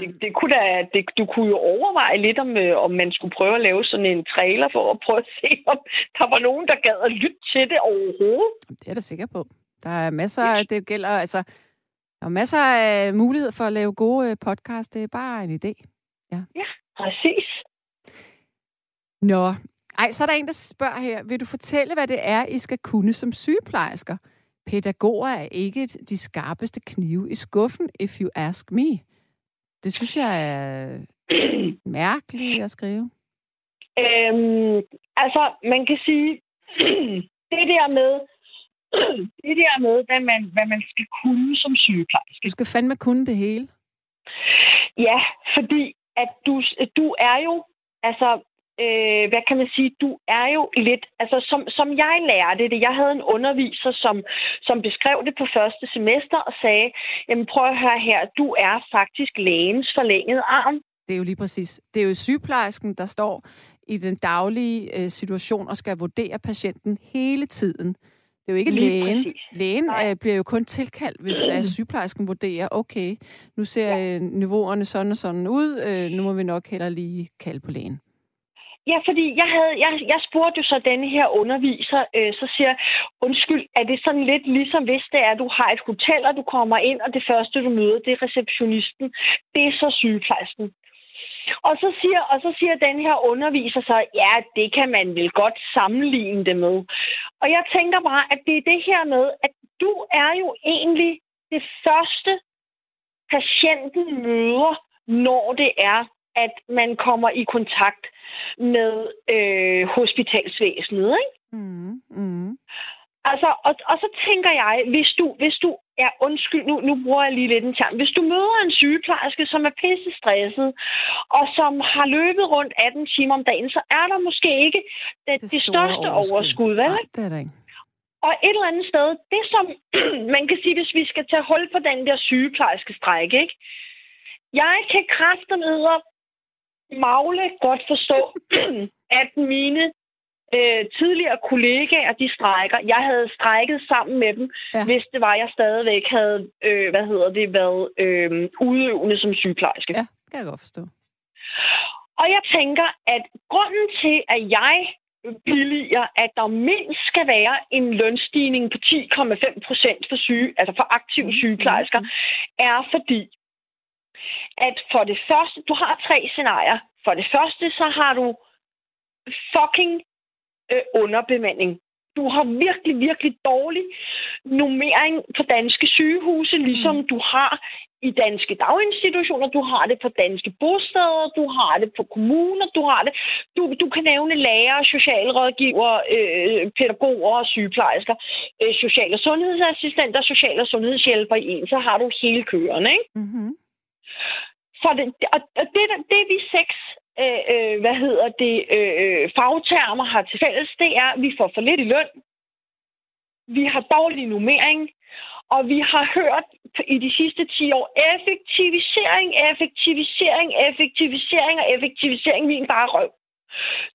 det, det kunne da, det, du kunne jo overveje lidt, om, øh, om man skulle prøve at lave sådan en trailer for at prøve at se, om der var nogen, der gad at lytte til det overhovedet. Det er jeg da sikker på. Der er masser af, det gælder, altså, der er masser af mulighed for at lave gode øh, podcast. Det er bare en idé. Ja, ja præcis. Nå, ej, så er der en, der spørger her. Vil du fortælle, hvad det er, I skal kunne som sygeplejersker? Pædagoger er ikke de skarpeste knive i skuffen, if you ask me. Det synes jeg er mærkeligt at skrive. Øhm, altså, man kan sige, det der med, det der med, hvad man, hvad man skal kunne som sygeplejerske. Du skal fandme kunne det hele. Ja, fordi at du, du er jo, altså øh, hvad kan man sige, du er jo lidt, altså som, som jeg lærte det, jeg havde en underviser, som, som beskrev det på første semester og sagde, jamen prøv at høre her, du er faktisk lægens forlængede arm. Det er jo lige præcis. Det er jo sygeplejersken, der står i den daglige øh, situation og skal vurdere patienten hele tiden. Det er jo ikke Lige lægen. Præcis. Lægen øh, bliver jo kun tilkaldt, hvis øh, sygeplejersken vurderer, okay, nu ser ja. niveauerne sådan og sådan ud, øh, nu må vi nok heller lige kalde på lægen. Ja, fordi jeg, havde, jeg, jeg spurgte jo så denne her underviser, øh, så siger undskyld, er det sådan lidt ligesom hvis det er, at du har et hotel, og du kommer ind, og det første, du møder, det er receptionisten. Det er så sygeplejersken. Og så siger, og så siger den her underviser så, ja, det kan man vel godt sammenligne det med. Og jeg tænker bare, at det er det her med, at du er jo egentlig det første, patienten møder, når det er, at man kommer i kontakt med øh, hospitalsvæsenet. Ikke? Mm, mm. Altså, og, og så tænker jeg, hvis du, hvis du er, undskyld, nu, nu bruger jeg lige lidt en term. Hvis du møder en sygeplejerske, som er pisse stresset, og som har løbet rundt 18 timer om dagen, så er der måske ikke det, det, det største overskud, overskud vel? Nej, det er der ikke. Og et eller andet sted, det som man kan sige, hvis vi skal tage hold på den der sygeplejerske stræk, ikke? Jeg kan kræften magle godt forstå, at mine øh, tidligere kollegaer, de strækker. Jeg havde strækket sammen med dem, ja. hvis det var, jeg stadigvæk havde, øh, hvad hedder det, været øh, udøvende som sygeplejerske. Ja, kan jeg godt forstå. Og jeg tænker, at grunden til, at jeg billiger, at der mindst skal være en lønstigning på 10,5 procent for, syge, altså for aktive mm, sygeplejersker, mm. er fordi, at for det første, du har tre scenarier. For det første, så har du fucking øh, underbemanding. Du har virkelig, virkelig dårlig nummering på danske sygehuse, ligesom mm. du har i danske daginstitutioner, du har det på danske bosteder, du har det på kommuner, du har det. Du, du kan nævne lærer, socialrådgiver, øh, pædagoger og sygeplejersker, øh, social- og sundhedsassistenter, social- og sundhedshjælper i en, så har du hele køren, ikke? Mm-hmm. Så det, og det, det vi seks øh, øh, hvad hedder det, øh, fagtermer har til fælles, det er, at vi får for lidt i løn. Vi har dårlig nummering, Og vi har hørt i de sidste 10 år, effektivisering, effektivisering, effektivisering og effektivisering, min bare røv.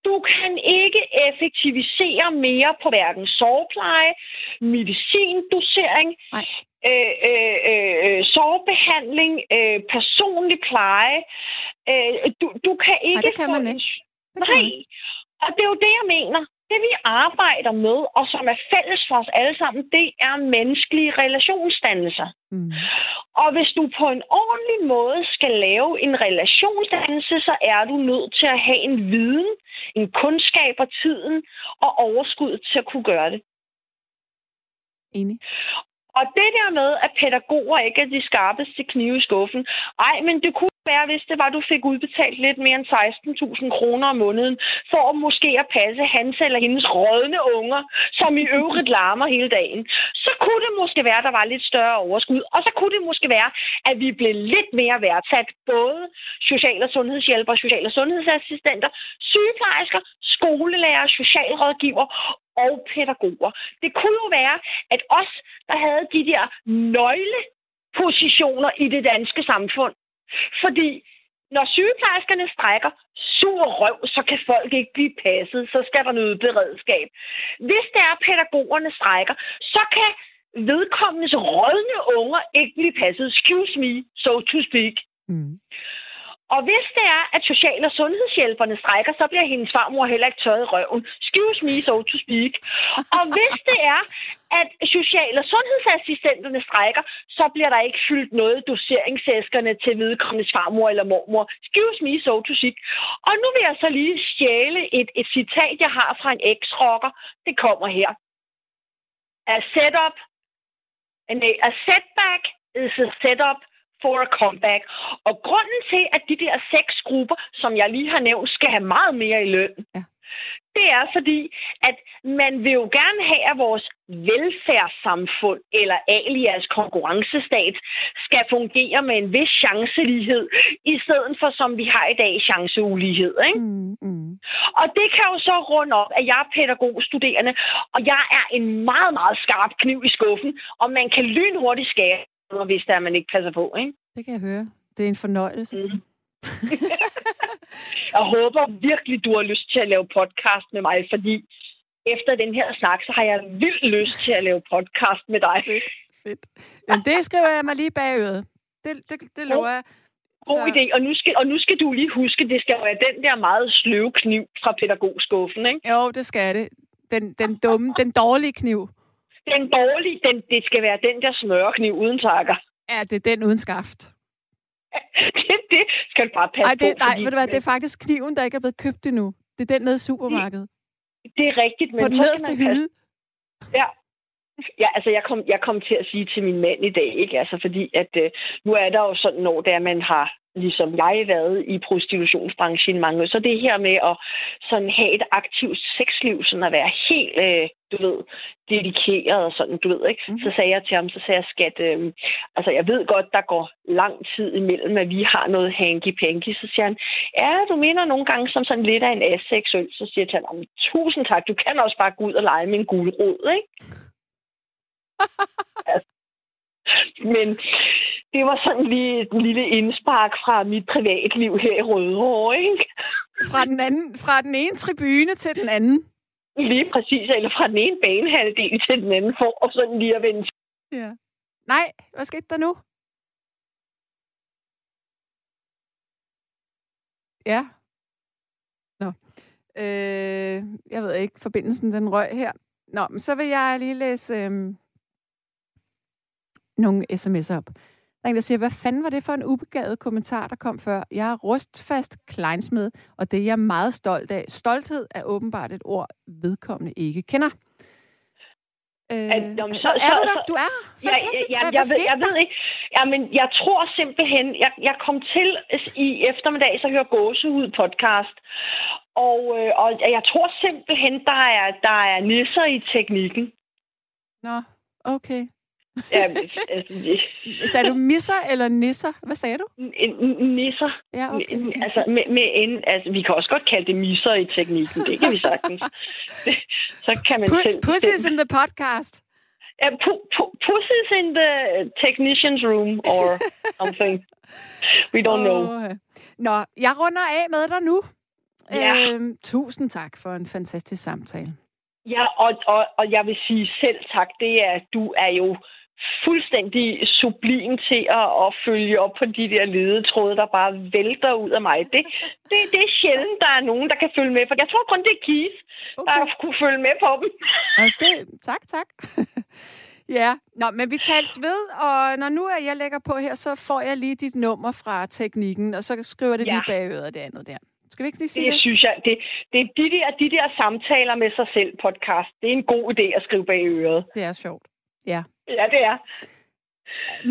Du kan ikke effektivisere mere på hverken sovepleje, medicindosering, Nej øh, øh, øh, sovebehandling, øh, personlig pleje. Øh, du, du kan ikke... Nej, det kan man ikke. Nej, og det er jo det, jeg mener. Det, vi arbejder med, og som er fælles for os alle sammen, det er menneskelige relationsdannelser. Mm. Og hvis du på en ordentlig måde skal lave en relationsdannelse, så er du nødt til at have en viden, en kundskab og tiden og overskud til at kunne gøre det. Enig. Og det der med, at pædagoger ikke er de skarpeste knive i skuffen, ej, men det kunne være, hvis det var, at du fik udbetalt lidt mere end 16.000 kroner om måneden, for at måske at passe hans eller hendes rådne unger, som i øvrigt larmer hele dagen. Så kunne det måske være, at der var lidt større overskud. Og så kunne det måske være, at vi blev lidt mere værdsat. Både social- og sundhedshjælper, social- og sundhedsassistenter, sygeplejersker, skolelærer, socialrådgiver og pædagoger. Det kunne jo være, at os, der havde de der nøglepositioner i det danske samfund, fordi når sygeplejerskerne strækker sur røv, så kan folk ikke blive passet. Så skal der noget beredskab. Hvis det er, at pædagogerne strækker, så kan vedkommendes rådne unger ikke blive passet. Excuse me, so to speak. Mm. Og hvis det er, at social- og sundhedshjælperne strækker, så bliver hendes farmor heller ikke tørret i røven. Excuse me, so to speak. Og hvis det er, at social- og sundhedsassistenterne strækker, så bliver der ikke fyldt noget doseringsæskerne til vedkommendes farmor eller mormor. Excuse me, so to speak. Og nu vil jeg så lige stjæle et, et citat, jeg har fra en eks-rocker. Det kommer her. A setup, a setback is a setup for a comeback. Og grunden til, at de der seks grupper, som jeg lige har nævnt, skal have meget mere i løn, ja. det er fordi, at man vil jo gerne have, at vores velfærdssamfund eller alias konkurrencestat skal fungere med en vis chancelighed, i stedet for som vi har i dag chanceulighed. Ikke? Mm, mm. Og det kan jo så runde op, at jeg er pædagogstuderende, og jeg er en meget, meget skarp kniv i skuffen, og man kan lynhurtigt skære hvis der man ikke passer på. Ikke? Det kan jeg høre. Det er en fornøjelse. Mm. jeg håber virkelig, du har lyst til at lave podcast med mig, fordi efter den her snak, så har jeg vildt lyst til at lave podcast med dig. Fedt, fedt. Jamen, det skriver jeg mig lige bag øret. Det, det, det lover jeg. God så... idé. Og nu, skal, og nu skal du lige huske, det skal være den der meget sløve kniv fra pædagogskuffen, ikke? Jo, det skal det. Den, den dumme, den dårlige kniv. Den dårlige, den, det skal være den der smørkniv uden takker. Ja, det er den uden skaft. det, det skal du bare passe Ej, det, på. Nej, ved du hvad, det er faktisk kniven, der ikke er blevet købt endnu. Det er den nede i supermarkedet. Det, det er rigtigt. Men På den nederste hylde. Ja, Ja, altså jeg kom, jeg kom til at sige til min mand i dag, ikke? Altså fordi, at øh, nu er der jo sådan når der man har ligesom jeg været i prostitutionsbranchen mange Så det her med at sådan have et aktivt sexliv, sådan at være helt, øh, du ved, dedikeret og sådan, du ved, ikke? Mm. Så sagde jeg til ham, så sagde jeg, skat, øh, altså jeg ved godt, der går lang tid imellem, at vi har noget hanky-panky. Så siger han, ja, du mener nogle gange som sådan lidt af en aseksuel. Så siger jeg til ham, tusind tak, du kan også bare gå ud og lege med en guldrod, ikke? altså, men det var sådan lige et lille indspark fra mit privatliv her i Rødovre, ikke? Fra den, anden, fra den ene tribune til den anden? Lige præcis, eller fra den ene banehalvdel til den anden, for og sådan lige at vende. Ja. Nej, hvad skete der nu? Ja. Nå. Øh, jeg ved ikke, forbindelsen den røg her. Nå, men så vil jeg lige læse øh, nogle sms'er op. Der er en, der siger, hvad fanden var det for en ubegavet kommentar, der kom før? Jeg er rustfast kleinsmed, og det er jeg meget stolt af. Stolthed er åbenbart et ord, vedkommende ikke kender. Øh, at, jamen, så, er så, du der? Du er fantastisk. Ja, ja, ja, jeg, ved, jeg ved ikke. Jamen, jeg tror simpelthen, jeg, jeg kom til i eftermiddag, så hører Gåse ud podcast. Og, øh, og jeg tror simpelthen, der er, der er nisser i teknikken. Nå, okay. Ja, altså, sagde du misser eller nisser? Hvad sagde du? Nisser. Ja, okay. Altså, med, med en, altså, vi kan også godt kalde det misser i teknikken. Det kan vi sagtens. så kan man Put, selv... Pussies in the podcast. Uh, pu- pu- pussy's in the technician's room or something. We don't know. Nå, jeg runder af med dig nu. Ja. Øhm, tusind tak for en fantastisk samtale. Ja, og, og, og jeg vil sige selv tak. Det er, du er jo fuldstændig sublim til at, at følge op på de der ledetråde, der bare vælter ud af mig. Det, det, det er sjældent, der er nogen, der kan følge med. For jeg tror kun, det er Keith, okay. der kunne følge med på dem. Okay, tak, tak. ja, Nå, men vi tales ved, og når nu jeg lægger på her, så får jeg lige dit nummer fra teknikken, og så skriver det ja. lige bag øret det andet der. Skal vi ikke lige sige det? Det synes jeg. Det, det er de der, de der samtaler med sig selv podcast. Det er en god idé at skrive bag øret. Det er sjovt. Ja. Ja, det er.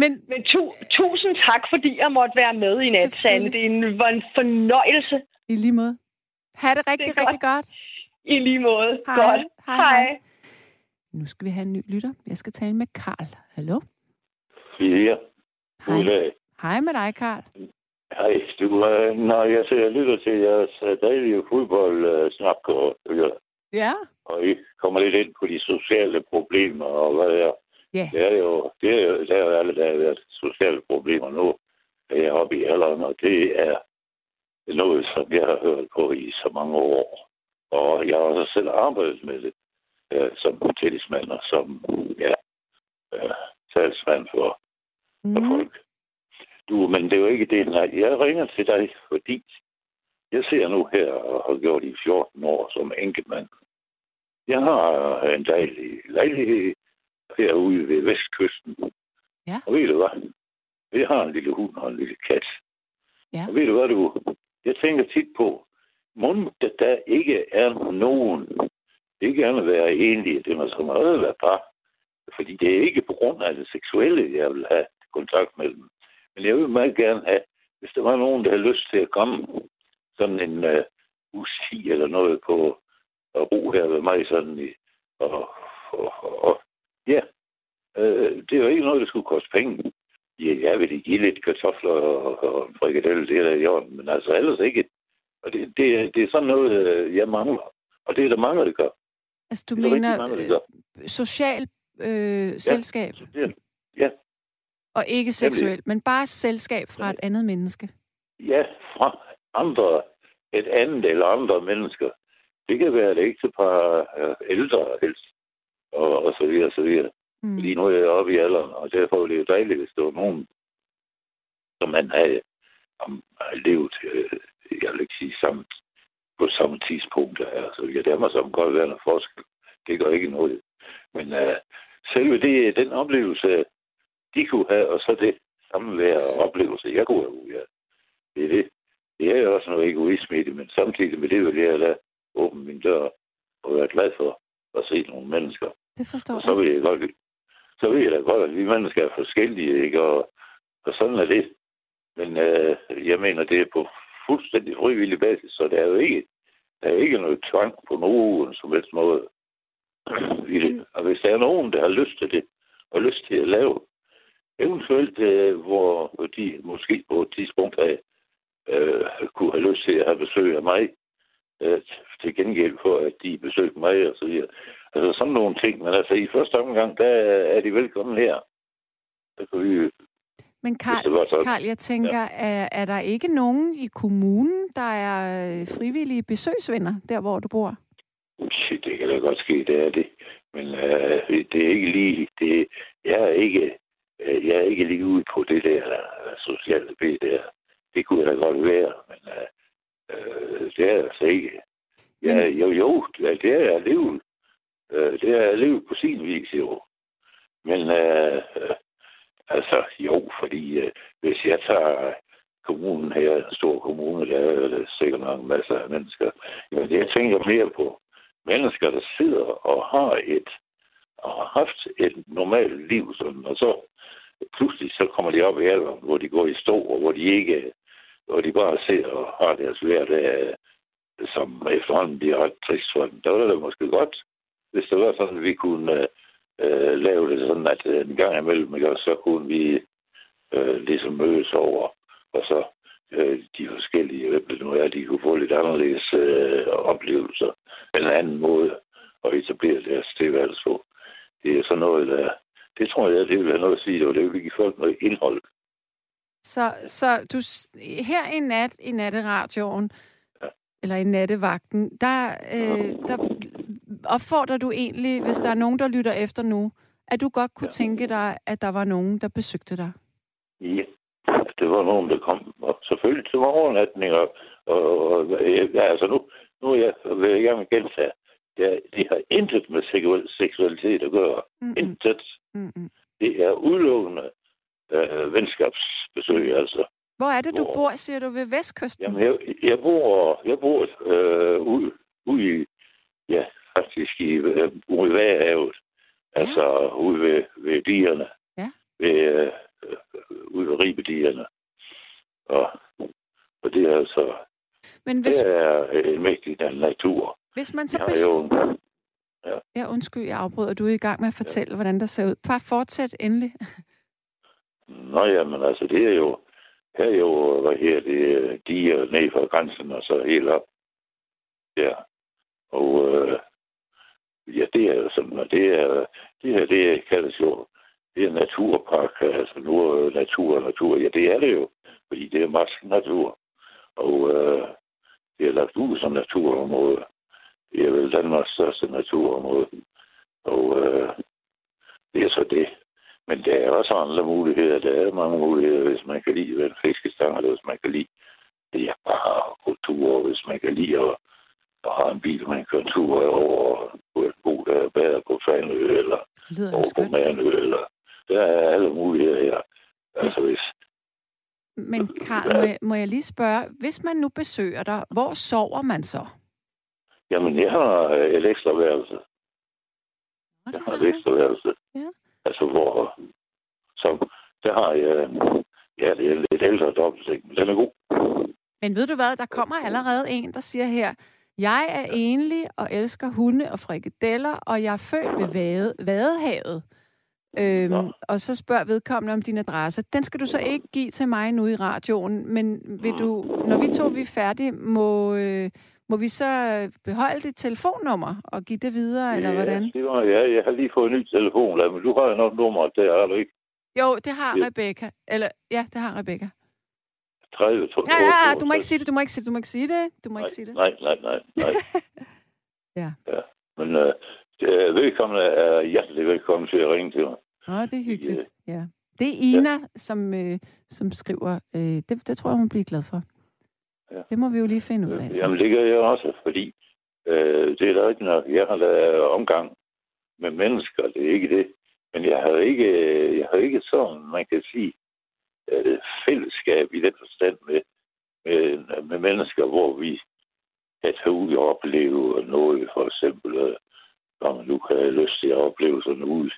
Men, Men tu, tusind tak, fordi jeg måtte være med i nat, Sanne. Det en, var en fornøjelse. I lige måde. Ha' det rigtig, det rigtig godt. godt. I lige måde. Hej. Godt. Hej, hej. hej. Nu skal vi have en ny lytter. Jeg skal tale med Karl. Hallo? Ja. Hej. Goddag. Hej med dig, Karl. Hej, du, uh, når jeg ser lytter til jeres uh, dejlige fodboldsnak, uh, og, Ja. og I kommer lidt ind på de sociale problemer, og hvad er Ja. Det er jo, det er jo, der er jo alle, der har været sociale problemer nu, er jeg oppe i alderen, og det er noget, som jeg har hørt på i så mange år. Og jeg har også selv arbejdet med det, uh, som tillidsmand og som, ja, uh, talsmand for, for Mm. folk. Du, men det er jo ikke det. Nej, jeg ringer til dig, fordi jeg ser nu her, og har gjort i 14 år som enkemand. Jeg har en dejlig lejlighed herude ved vestkysten. Ja. Og ved du hvad? Jeg har en lille hund og en lille kat. Ja. Og ved du hvad, du? Jeg tænker tit på, må der, der ikke er nogen, det ikke at være enlige, det må så meget være par. Fordi det er ikke på grund af det seksuelle, jeg vil have kontakt med dem. Men jeg vil meget gerne have, hvis der var nogen, der havde lyst til at komme sådan en uh, uge eller noget på at bo her ved mig sådan i, og, og, og, og ja, øh, det er jo ikke noget, der skulle koste penge. Ja, jeg vil give lidt kartofler og, og frikadelle, det er i orden, men altså ellers ikke. Og det, det, det er sådan noget, øh, jeg mangler. Og det er der mange, der gør. Altså, du er mener mange, øh, social øh, selskab, er, ja, og ikke seksuelt, men bare selskab fra et andet menneske. ja, fra andre, et andet eller andre mennesker. Det kan være et ægtepar øh, ældre helst, og, og så videre, og så videre. Mm. Fordi nu er jeg oppe i alderen, og derfor er det jo dejligt, hvis der var nogen, som man havde om, levet, øh, jeg vil ikke sige samme, på samme tidspunkt. Altså, ja, der må som godt være noget forskel. Det gør ikke noget. Men øh, selve det, den oplevelse, de kunne have, og så det samvær og oplevelse, jeg kunne have, ja. Det er det. Det er jo også noget egoisme i det, men samtidig med det vil jeg lade åbne min dør og være glad for at se nogle mennesker. Det forstår Og så vil jeg godt, så ved jeg da godt, at vi mennesker er forskellige, ikke? Og, og sådan er det. Men øh, jeg mener, det er på fuldstændig frivillig basis, så der er jo ikke, der er ikke noget tvang på nogen som helst måde. i det. Og hvis der er nogen, der har lyst til det, og lyst til at lave, eventuelt, øh, hvor de måske på et tidspunkt af, øh, kunne have lyst til at have besøg af mig, øh, til gengæld for, at de besøgte mig og så videre. Altså sådan nogle ting. Men altså i første omgang, der er de velkommen her. Der kan vi Men Karl, jeg tænker, er, er der ikke nogen i kommunen, der er øh, frivillige besøgsvenner, der hvor du bor? Det kan da godt ske, det er det. Men øh, det er ikke lige... Det, jeg, er ikke, øh, jeg er ikke lige ude på det der øh, sociale B der. Det kunne da godt være, men øh, det er altså ikke. Ja, Men- jo, jo, det er jeg alligevel. Øh, det er jeg på sin vis, jo. Men øh, øh, altså, jo, fordi øh, hvis jeg tager kommunen her, en stor kommune, der er der sikkert nok masser af mennesker. Men jeg tænker mere på mennesker, der sidder og har et og har haft et normalt liv, sådan, og så pludselig så kommer de op i alderen, hvor de går i stå, og hvor de ikke, hvor de bare ser og har deres hverdag, øh, som efterhånden bliver ret trist for dem. Der var det måske godt, hvis det var sådan, at vi kunne øh, lave det sådan, at øh, en gang imellem, ikke, så kunne vi øh, ligesom mødes over, og så øh, de forskellige, hvem det nu er, de kunne få lidt anderledes øh, oplevelser, en anden måde at etablere deres tilværelse på. det er sådan noget, der... Det tror jeg, det vil have noget at sige, og det vil give folk noget indhold. Så, så du, her i nat, i natteradioen, ja. eller i nattevagten, der, øh, der opfordrer du egentlig, hvis der er nogen, der lytter efter nu, at du godt kunne ja. tænke dig, at der var nogen, der besøgte dig? Ja, det var nogen, der kom. Og selvfølgelig til overnatning, og, og, og ja, altså nu, nu er jeg, vil jeg gerne gentage, det, det har intet med seksualitet at gøre. Mm-hmm. Intet. Mm-hmm. Det er udelukkende øh, venskabsbesøg, altså. Hvor er det, du hvor, bor, siger du, ved Vestkysten? Jamen, jeg, jeg bor, jeg bor øh, ude, ude i, ja, faktisk i, øh, ude i Vagehavet. Ja. Altså ude ved, ved dierne. Ja. Ved, øh, ude ved ribedierne. Og, og det er altså, Men hvis... det er en mægtig natur. Hvis man så besøger... Jo... Ja. ja, undskyld, jeg afbryder. Du er i gang med at fortælle, ja. hvordan der ser ud. Bare fortsæt endelig. Nå ja, men altså, det er jo... Her er jo, hvad her, det de er ned fra grænsen, og så helt op. Ja. Og øh, ja, det er jo sådan, og det er, det kaldes jo, det er naturpark, altså nu er natur og natur. Ja, det er det jo, fordi det er meget natur. Og øh, det er lagt ud som naturområde. Det er vel Danmarks største naturområde. Og øh, det er så det. Men der er også andre muligheder. Der er mange muligheder, hvis man kan lide en fiskestang, eller hvis man kan lide det er bare kultur, hvis man kan lide at, at have en bil, man kan tur over på et bo, der er bedre på Fanø, eller over på Manø, eller der er alle muligheder her. Altså hvis... Men Karl, må jeg, må jeg lige spørge, hvis man nu besøger dig, hvor sover man så? Jamen, jeg har et ekstra værelse. Jeg har et ekstra værelse. Ja. Altså, hvor... Så der har jeg... Ja, det er lidt ældre dobbeltseng, men den er god. Men ved du hvad, der kommer allerede en, der siger her, jeg er enlig og elsker hunde og frikadeller, og jeg er født ved vade, Vadehavet. Øhm, og så spørger vedkommende om din adresse. Den skal du så ikke give til mig nu i radioen, men vil du, når vi to vi er færdige, må, øh, må vi så beholde dit telefonnummer og give det videre, ja, eller hvordan? Det var, ja, jeg har lige fået en ny telefon, men du har jo nok nummer der, har du ikke? Jo, det har ja. Rebecca. Eller, ja, det har Rebecca. 30, 2, ja, ja, ja, du må ikke sige det, du må ikke sige det, du må ikke sige det. Du må nej, ikke sige det. Nej, nej, nej, nej. ja. ja. Men øh, vedkommende er hjertelig velkommen til at ringe til mig. Åh, det er hyggeligt. Ja. ja. Det er Ina, ja. som, øh, som skriver. Øh, det, det tror jeg, hun bliver glad for. Ja. Det må vi jo lige finde ud af. Så. Jamen, det gør jeg også, fordi øh, det er da ikke nok. Jeg har lavet omgang med mennesker, det er ikke det. Men jeg har ikke, jeg har ikke sådan, man kan sige, øh, fællesskab i den forstand med, med, med mennesker, hvor vi kan tage ud og opleve noget, for eksempel, øh, når man nu kan have lyst til at opleve sådan ud,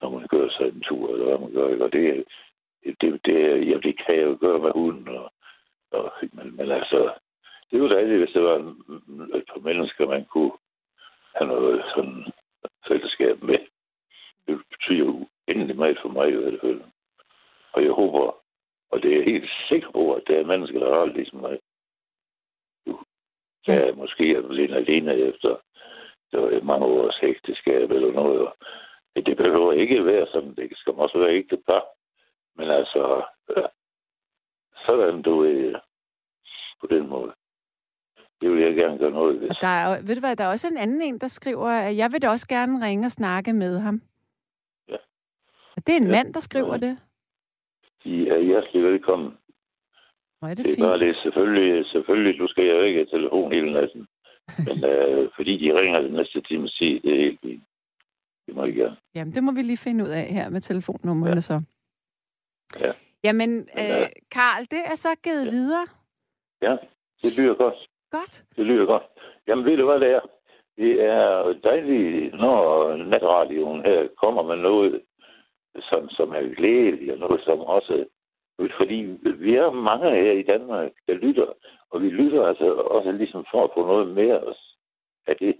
når man kører sig en tur, eller hvad man gør. Og det, det, det, ja, det kan jeg jo gøre med hunden, og og, men, men altså, det var dejligt, hvis det var et par mennesker, man kunne have noget sådan fællesskab med. Det betyder jo endelig meget for mig i hvert fald. Og jeg håber, og det er helt sikker på, at der er mennesker, der har ligesom mig. Jeg er måske alene alene efter var mange års ægteskab eller noget. Det behøver ikke være sådan. Det skal også være ikke par. Men altså, sådan du er på den måde. Det vil jeg gerne gøre noget ved. Og der er, ved du hvad, der er også en anden en, der skriver, at jeg vil da også gerne ringe og snakke med ham. Ja. Og det er en ja. mand, der skriver ja. det. De er hjertelig velkommen. Hvor er det, det er fint. bare det. Selvfølgelig, selvfølgelig, du skal jo ikke have telefon hele natten. Men øh, fordi de ringer den næste time tid, det er helt fint. Det må jeg gerne. Jamen, det må vi lige finde ud af her med telefonnummerne ja. så. Ja. Jamen, øh, Karl, det er så givet ja. videre. Ja, det lyder godt. Godt. Det lyder godt. Jamen, ved du hvad det er? Det er dejligt, når natradioen her kommer med noget, som, som er glædeligt, og noget, som også... Fordi vi er mange her i Danmark, der lytter, og vi lytter altså også ligesom for at få noget mere af det,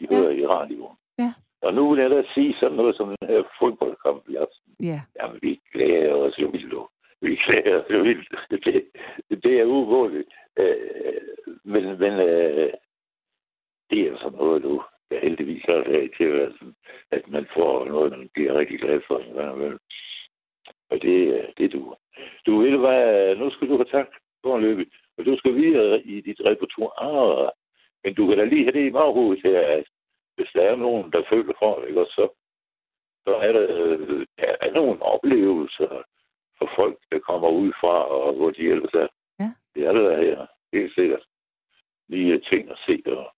de ja. hører i radioen. Ja. Og nu vil jeg da sige sådan noget som den her fodboldkamp i aften. Ja. Jamen, vi glæder os jo vildt vi klager jo vildt. Det, det er umåligt. Øh, men men øh, det er sådan noget, du jeg heldigvis har her i tilværelsen. at man får noget, man bliver rigtig glad for. Og det, det du. Du vil hvad, nu skal du have tak for løbet, og du skal videre i dit repertoire. Men du kan da lige have det i baghovedet her, at hvis der er nogen, der føler for ikke, så, så er der, der er nogle oplevelser for folk, der kommer ud fra, og hvor de hjælper sig. Ja. Det er det der her, helt sikkert. Lige ting at se og,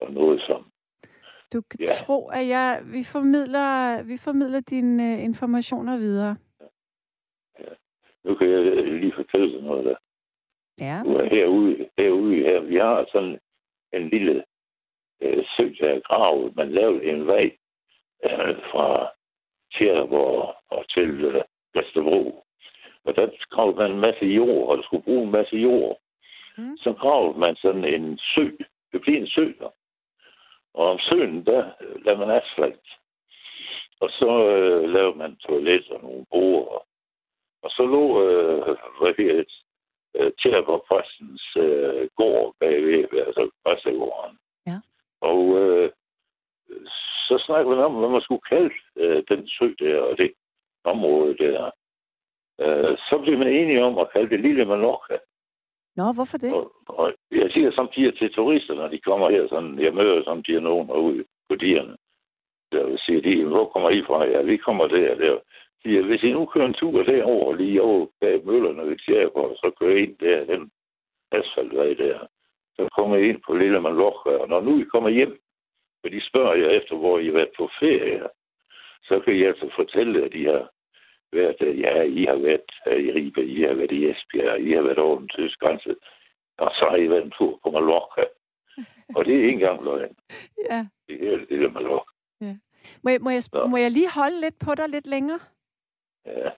og noget som. Du kan ja. tro, at jeg, vi formidler, vi formidler dine uh, informationer videre. Ja. Nu kan jeg lige fortælle dig noget der. Ja. Nu er herude, herude her, vi har sådan en lille øh, sø, der er gravet. Man lavede en vej øh, fra Tjerborg og til øh, Vesterbro. Og der gravede man en masse jord, og der skulle bruge en masse jord. Mm. Så gravede man sådan en sø. Det blev en sø der. Og om søen, der lavede man asfalt. Og så øh, lavede man toilet og nogle borer. Og så lå, øh, hvad hedder det, øh, Tjerborg-præstens øh, gård bagved, altså præstegården. Ja. Og øh, så snakkede man om, hvad man skulle kalde øh, den sø der, og det område der. Øh, så blev man enige om at kalde det Lille Mallorca. Nå, hvorfor det? Og, og jeg siger samtidig til turister, når de kommer her, sådan, jeg møder samtidig nogen ude på dierne. Der siger de, hvor kommer I fra? Ja, vi kommer der. der. Siger, hvis I nu kører en tur derover, lige over bag møllerne ved Tjerborg, så kører I ind der, den asfaltvej der. Så kommer I ind på Lille Mallorca, og når nu I kommer hjem, og de spørger jer efter, hvor I har været på ferie, så kan I altså fortælle, at I har været, ja, I har været i Ribe, I har været i Esbjerg, I har været over den tyske grænse, og så har I været en tur på Mallorca. Og det er ikke engang løgn. Ja. Det er det der Mallorca. Ja. Må jeg, må, jeg, må jeg lige holde lidt på dig lidt længere? Ja.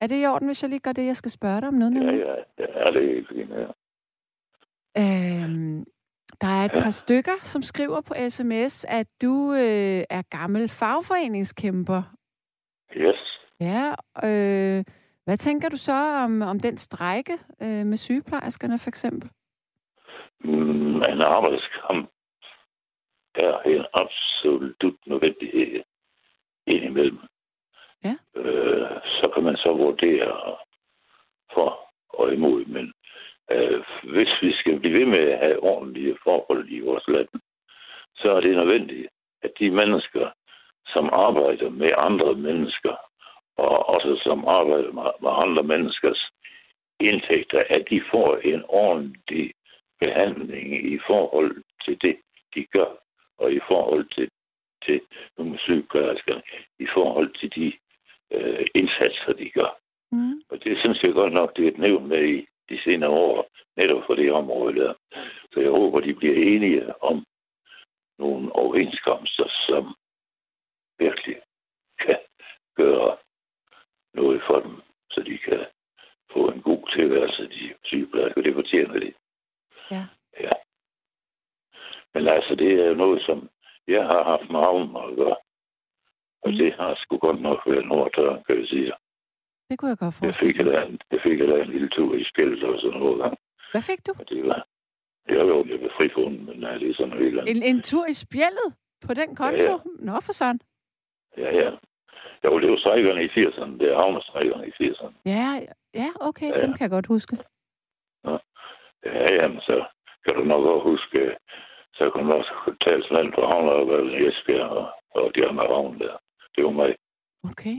Er det i orden, hvis jeg lige gør det, jeg skal spørge dig om noget? Ja, ja, ja, det er helt fint, ja. Øhm, der er et par stykker, som skriver på sms, at du øh, er gammel fagforeningskæmper. Yes. Ja, øh, hvad tænker du så om, om den strejke øh, med sygeplejerskerne for eksempel? Mm, en arbejdskamp er en absolut nødvendighed indimellem. Ja. Øh, så kan man så vurdere for og imod, men øh, hvis vi skal blive ved med at have ordentlige forhold i vores land, så er det nødvendigt, at de mennesker, som arbejder med andre mennesker, og også som arbejder med, med andre menneskers indtægter, at de får en ordentlig behandling i forhold til det, de gør, og i forhold til, til nogle sygeplejersker, i forhold til de øh, indsatser, de gør. Mm. Og det synes jeg godt nok, det er et nævnt med i de senere år, netop for det område der. Så jeg håber, de bliver enige om nogle overenskomster, som virkelig kan gøre noget for dem, så de kan få en god tilværelse, de sygeplejersker. Det fortjener de. Ja. ja. Men altså, det er noget, som jeg har haft med havnen at gøre. Og mm. det har sgu godt nok været nordtør, kan jeg sige. Det kunne jeg godt forestille jeg fik, en, jeg fik en, en lille tur i spillet og sådan noget gang. Hvad fik du? Og det var, jeg var jo lidt frifundet, men nej, det er sådan noget helt andet. En, en tur i spjældet? På den konto? Ja, ja. Nå, for sådan. Ja, ja. Jo, det var strejkerne i 80'erne. Det er havnestrækkerne i 80'erne. Ja, ja, okay. Ja, ja. Dem kan jeg godt huske. Ja, ja jamen, så kan du nok også huske, så kunne man også tale sådan på og i Esbjerg og, og de andre havne der. Det var mig. Okay.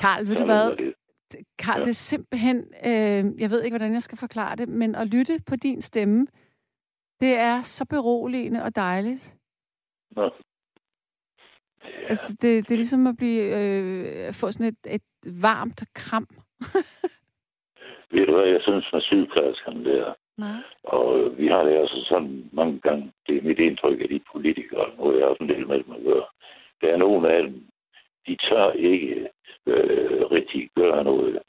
Karl, ved du hvad? Karl, ja. det er simpelthen, øh, jeg ved ikke, hvordan jeg skal forklare det, men at lytte på din stemme, det er så beroligende og dejligt. Ja. Altså, det, det er ligesom at blive, øh, få sådan et, et varmt kram. Ved du hvad, jeg synes med sygeplejerskerne der, Nej. og vi har det altså sådan mange gange, det er mit indtryk af de politikere, nu er jeg også en del med dem at gøre. Der er nogle af dem, de tør ikke øh, rigtig gøre noget.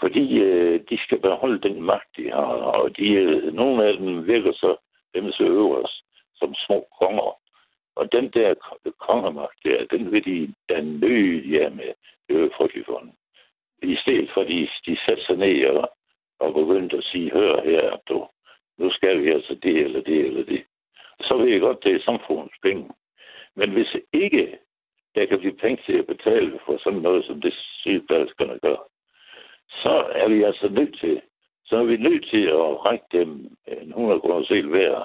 Fordi øh, de skal beholde den magt, de har. Og de, øh, nogle af dem virker så dem så øverst som små konger. Og den der kongemagt der, den vil de da nøde ja, med. Det er frygteligt for dem. I stedet for, de, de sætter sig ned og, og begyndte at sige, hør her, du, nu skal vi altså det eller det eller det. Så ved jeg godt, det er samfundets penge. Men hvis ikke der kan blive penge til at betale for sådan noget, som det sygeplejerskerne gør, så er vi altså nødt til, så er vi nødt til at række dem en 100 kroner selv hver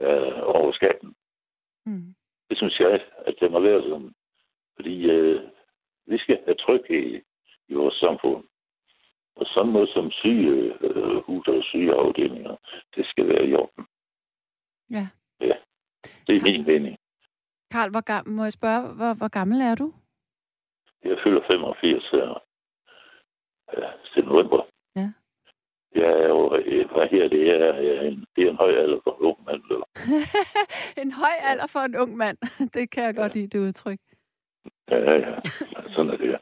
øh, over skatten. Mm. Det synes jeg, at det må være sådan. Fordi øh, vi skal have tryghed i, i vores samfund. Og sådan noget som syge øh, hus og sygeafdelinger, det skal være i orden. Ja. Ja, det er min mening. Karl, hvor gammel, må jeg spørge, hvor, hvor gammel er du? Jeg fylder 85 her. Ja, til november. Ja. Jeg er jo, hvad her, det er, jeg er en, det er en høj alder for en ung mand. en høj alder for en ung mand. Det kan jeg godt lide, det udtryk. Ja, ja. Sådan er det.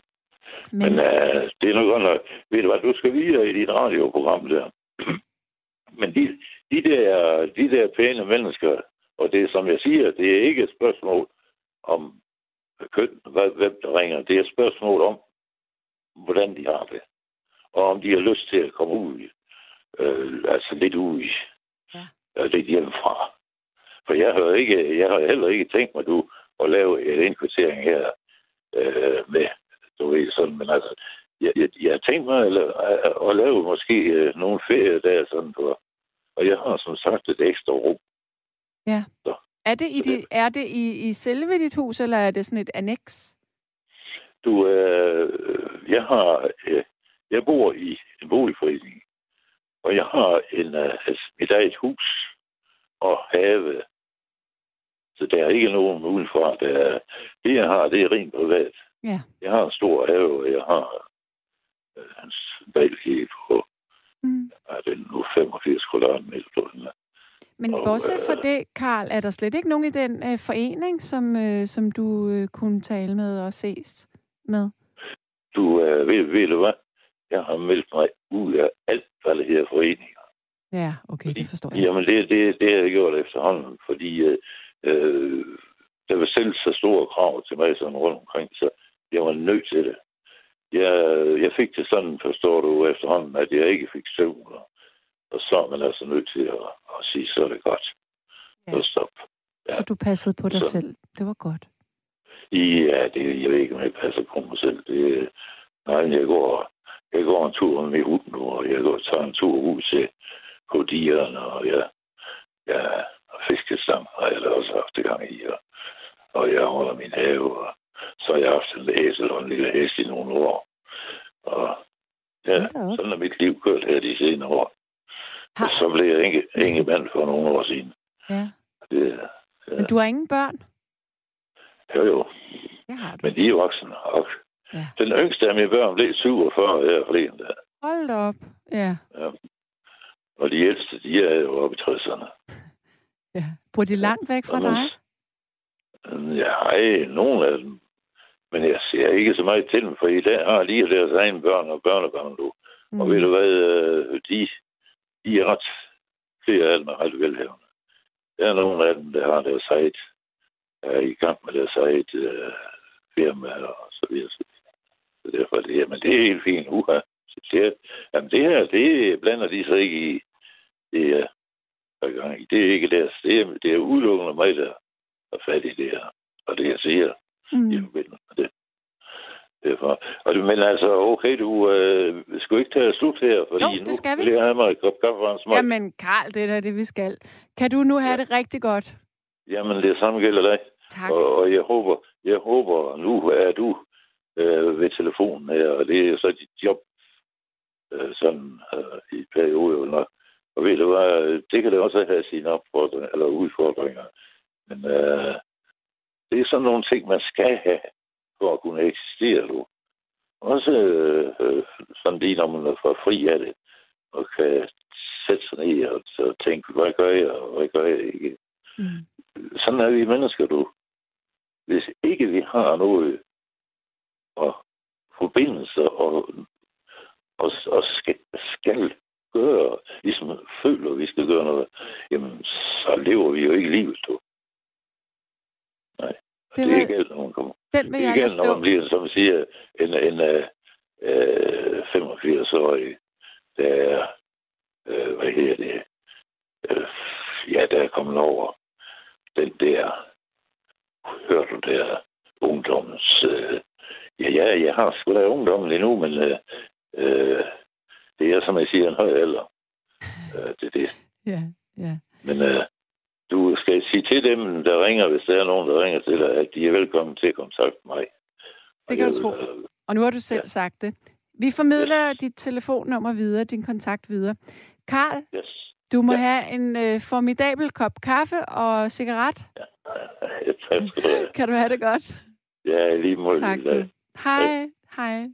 Men, Men uh, det er nok godt nok. Ved du hvad, du skal videre i dit radioprogram der. Men de, de, der, de der pæne mennesker, og det som jeg siger, det er ikke et spørgsmål om køn, hvem der ringer. Det er et spørgsmål om, hvordan de har det. Og om de har lyst til at komme ud, øh, altså lidt ud, ja. øh, lidt hjemmefra. For jeg har, ikke, jeg har heller ikke tænkt mig, du, at lave en indkvartering her øh, med, du ved, sådan, men altså, jeg, jeg, jeg har tænkt mig at, at, at lave måske øh, nogle ferie der, sådan på, og jeg har som sagt et ekstra rum. Ja. Så. Er det, i, de, er det i, i selve dit hus, eller er det sådan et annex? Du, øh, jeg har, øh, jeg bor i en boligforening, og jeg har en, øh, mit eget hus og have så der er ikke nogen udenfor. Der er, det, jeg har, det er rent privat. Ja. Jeg har en stor have, og jeg har øh, hans balkige på mm. er det nu 85 kvadratmeter på den Men og, bortset fra øh, det, Karl, er der slet ikke nogen i den øh, forening, som, øh, som du øh, kunne tale med og ses med? Du, øh, ved, ved du hvad? Jeg har meldt mig ud af alt, hvad det her foreninger. Ja, okay, fordi, det forstår jeg. Jamen, det, det, det har jeg gjort efterhånden, fordi øh, øh, der var selv så store krav til mig sådan rundt omkring, så jeg var nødt til det. Jeg, jeg fik det sådan, forstår du, efterhånden, at jeg ikke fik søvn. Og, og så er man altså nødt til at, at sige, så er det godt. Ja. Så stop. Ja. Så du passede på dig så, selv. Det var godt. Ja, det, jeg ved ikke, om jeg passer på mig selv. Det, nej, jeg går, jeg går en tur med hunden nu, og jeg går tager en tur ud til på dierne, og jeg, jeg fiskestam har jeg også haft det gang i, og, og jeg holder min have, og så har jeg haft en æsel og en lille hest i nogle år. Og ja, sådan er mit liv kørt her de senere år. Har... Så blev jeg ikke, ikke mand for nogle år siden. Ja. Det, ja. Men du har ingen børn? Jo, jo. Det har du. Men de er voksne. Og ja. Den yngste af mine børn blev 47 her forleden der. Hold da op. Ja. ja. Og de ældste, de er jo oppe i 60'erne. Ja. Bor de langt væk fra dig? Ja, nogle af dem. Men jeg ser ikke så meget til dem, for i dag har lige deres egen børn og børnebørn, du. Mm. Og ved du hvad, øh, de, de er ret, flere af dem er ret velhævende. Der er nogle af dem, der har deres eget, er i gang med deres eget øh, firma og så videre. Så, så derfor er det her. Men det er helt fint. Uha. Det, jamen det her, det blander de sig ikke i. Det er, gang i. Det er ikke deres. Det er, det er udelukkende mig, der er fat i det her. Og det, jeg siger mm. i forbindelse med det. Derfor. Og, men altså, okay, du øh, skal ikke tage slut her, fordi jo, det skal nu vi. jeg have mig et kop kaffe og en smøg. Jamen, Karl, det er det, vi skal. Kan du nu have ja. det rigtig godt? Jamen, det samme gælder dig. Tak. Og, og jeg håber, jeg håber, nu er du øh, ved telefonen her, og det er så dit job øh, sådan øh, i periode nok og ved du hvad, det kan det også have sine opfordringer, eller udfordringer. Men øh, det er sådan nogle ting, man skal have, for at kunne eksistere, du. Også øh, sådan lige, når man er for fri af det, og kan sætte sig ned og, og tænke, hvad gør jeg, og hvad gør jeg ikke. Mm. Sådan er vi mennesker, du. Hvis ikke vi har noget og forbindelser og, og, og skal, skal gøre, ligesom føler, at vi skal gøre noget, jamen, så lever vi jo ikke livet, du. Nej. Det, det er ikke alt, når man kommer. Den vil det er ikke alt, når man bliver, som siger, en, en uh, 85-årig, der er, uh, hvad hedder det, uh, ja, der er kommet over den der hører du der ungdommens... Øh, ja, ja, jeg har sgu da ungdommen endnu, men øh, øh, det er, som jeg siger, en høj alder. Øh, det er det. Ja, ja. Men øh, du skal sige til dem, der ringer, hvis der er nogen, der ringer til dig, at de er velkommen til at kontakte mig. Det kan du tro. Og nu har du selv ja. sagt det. Vi formidler yes. dit telefonnummer videre, din kontakt videre. Karl, yes. du må ja. have en øh, formidabel kop kaffe og cigaret. Ja. tak skal du have. kan du have det godt? Ja, lige måde. Tak du. Hej. Hej.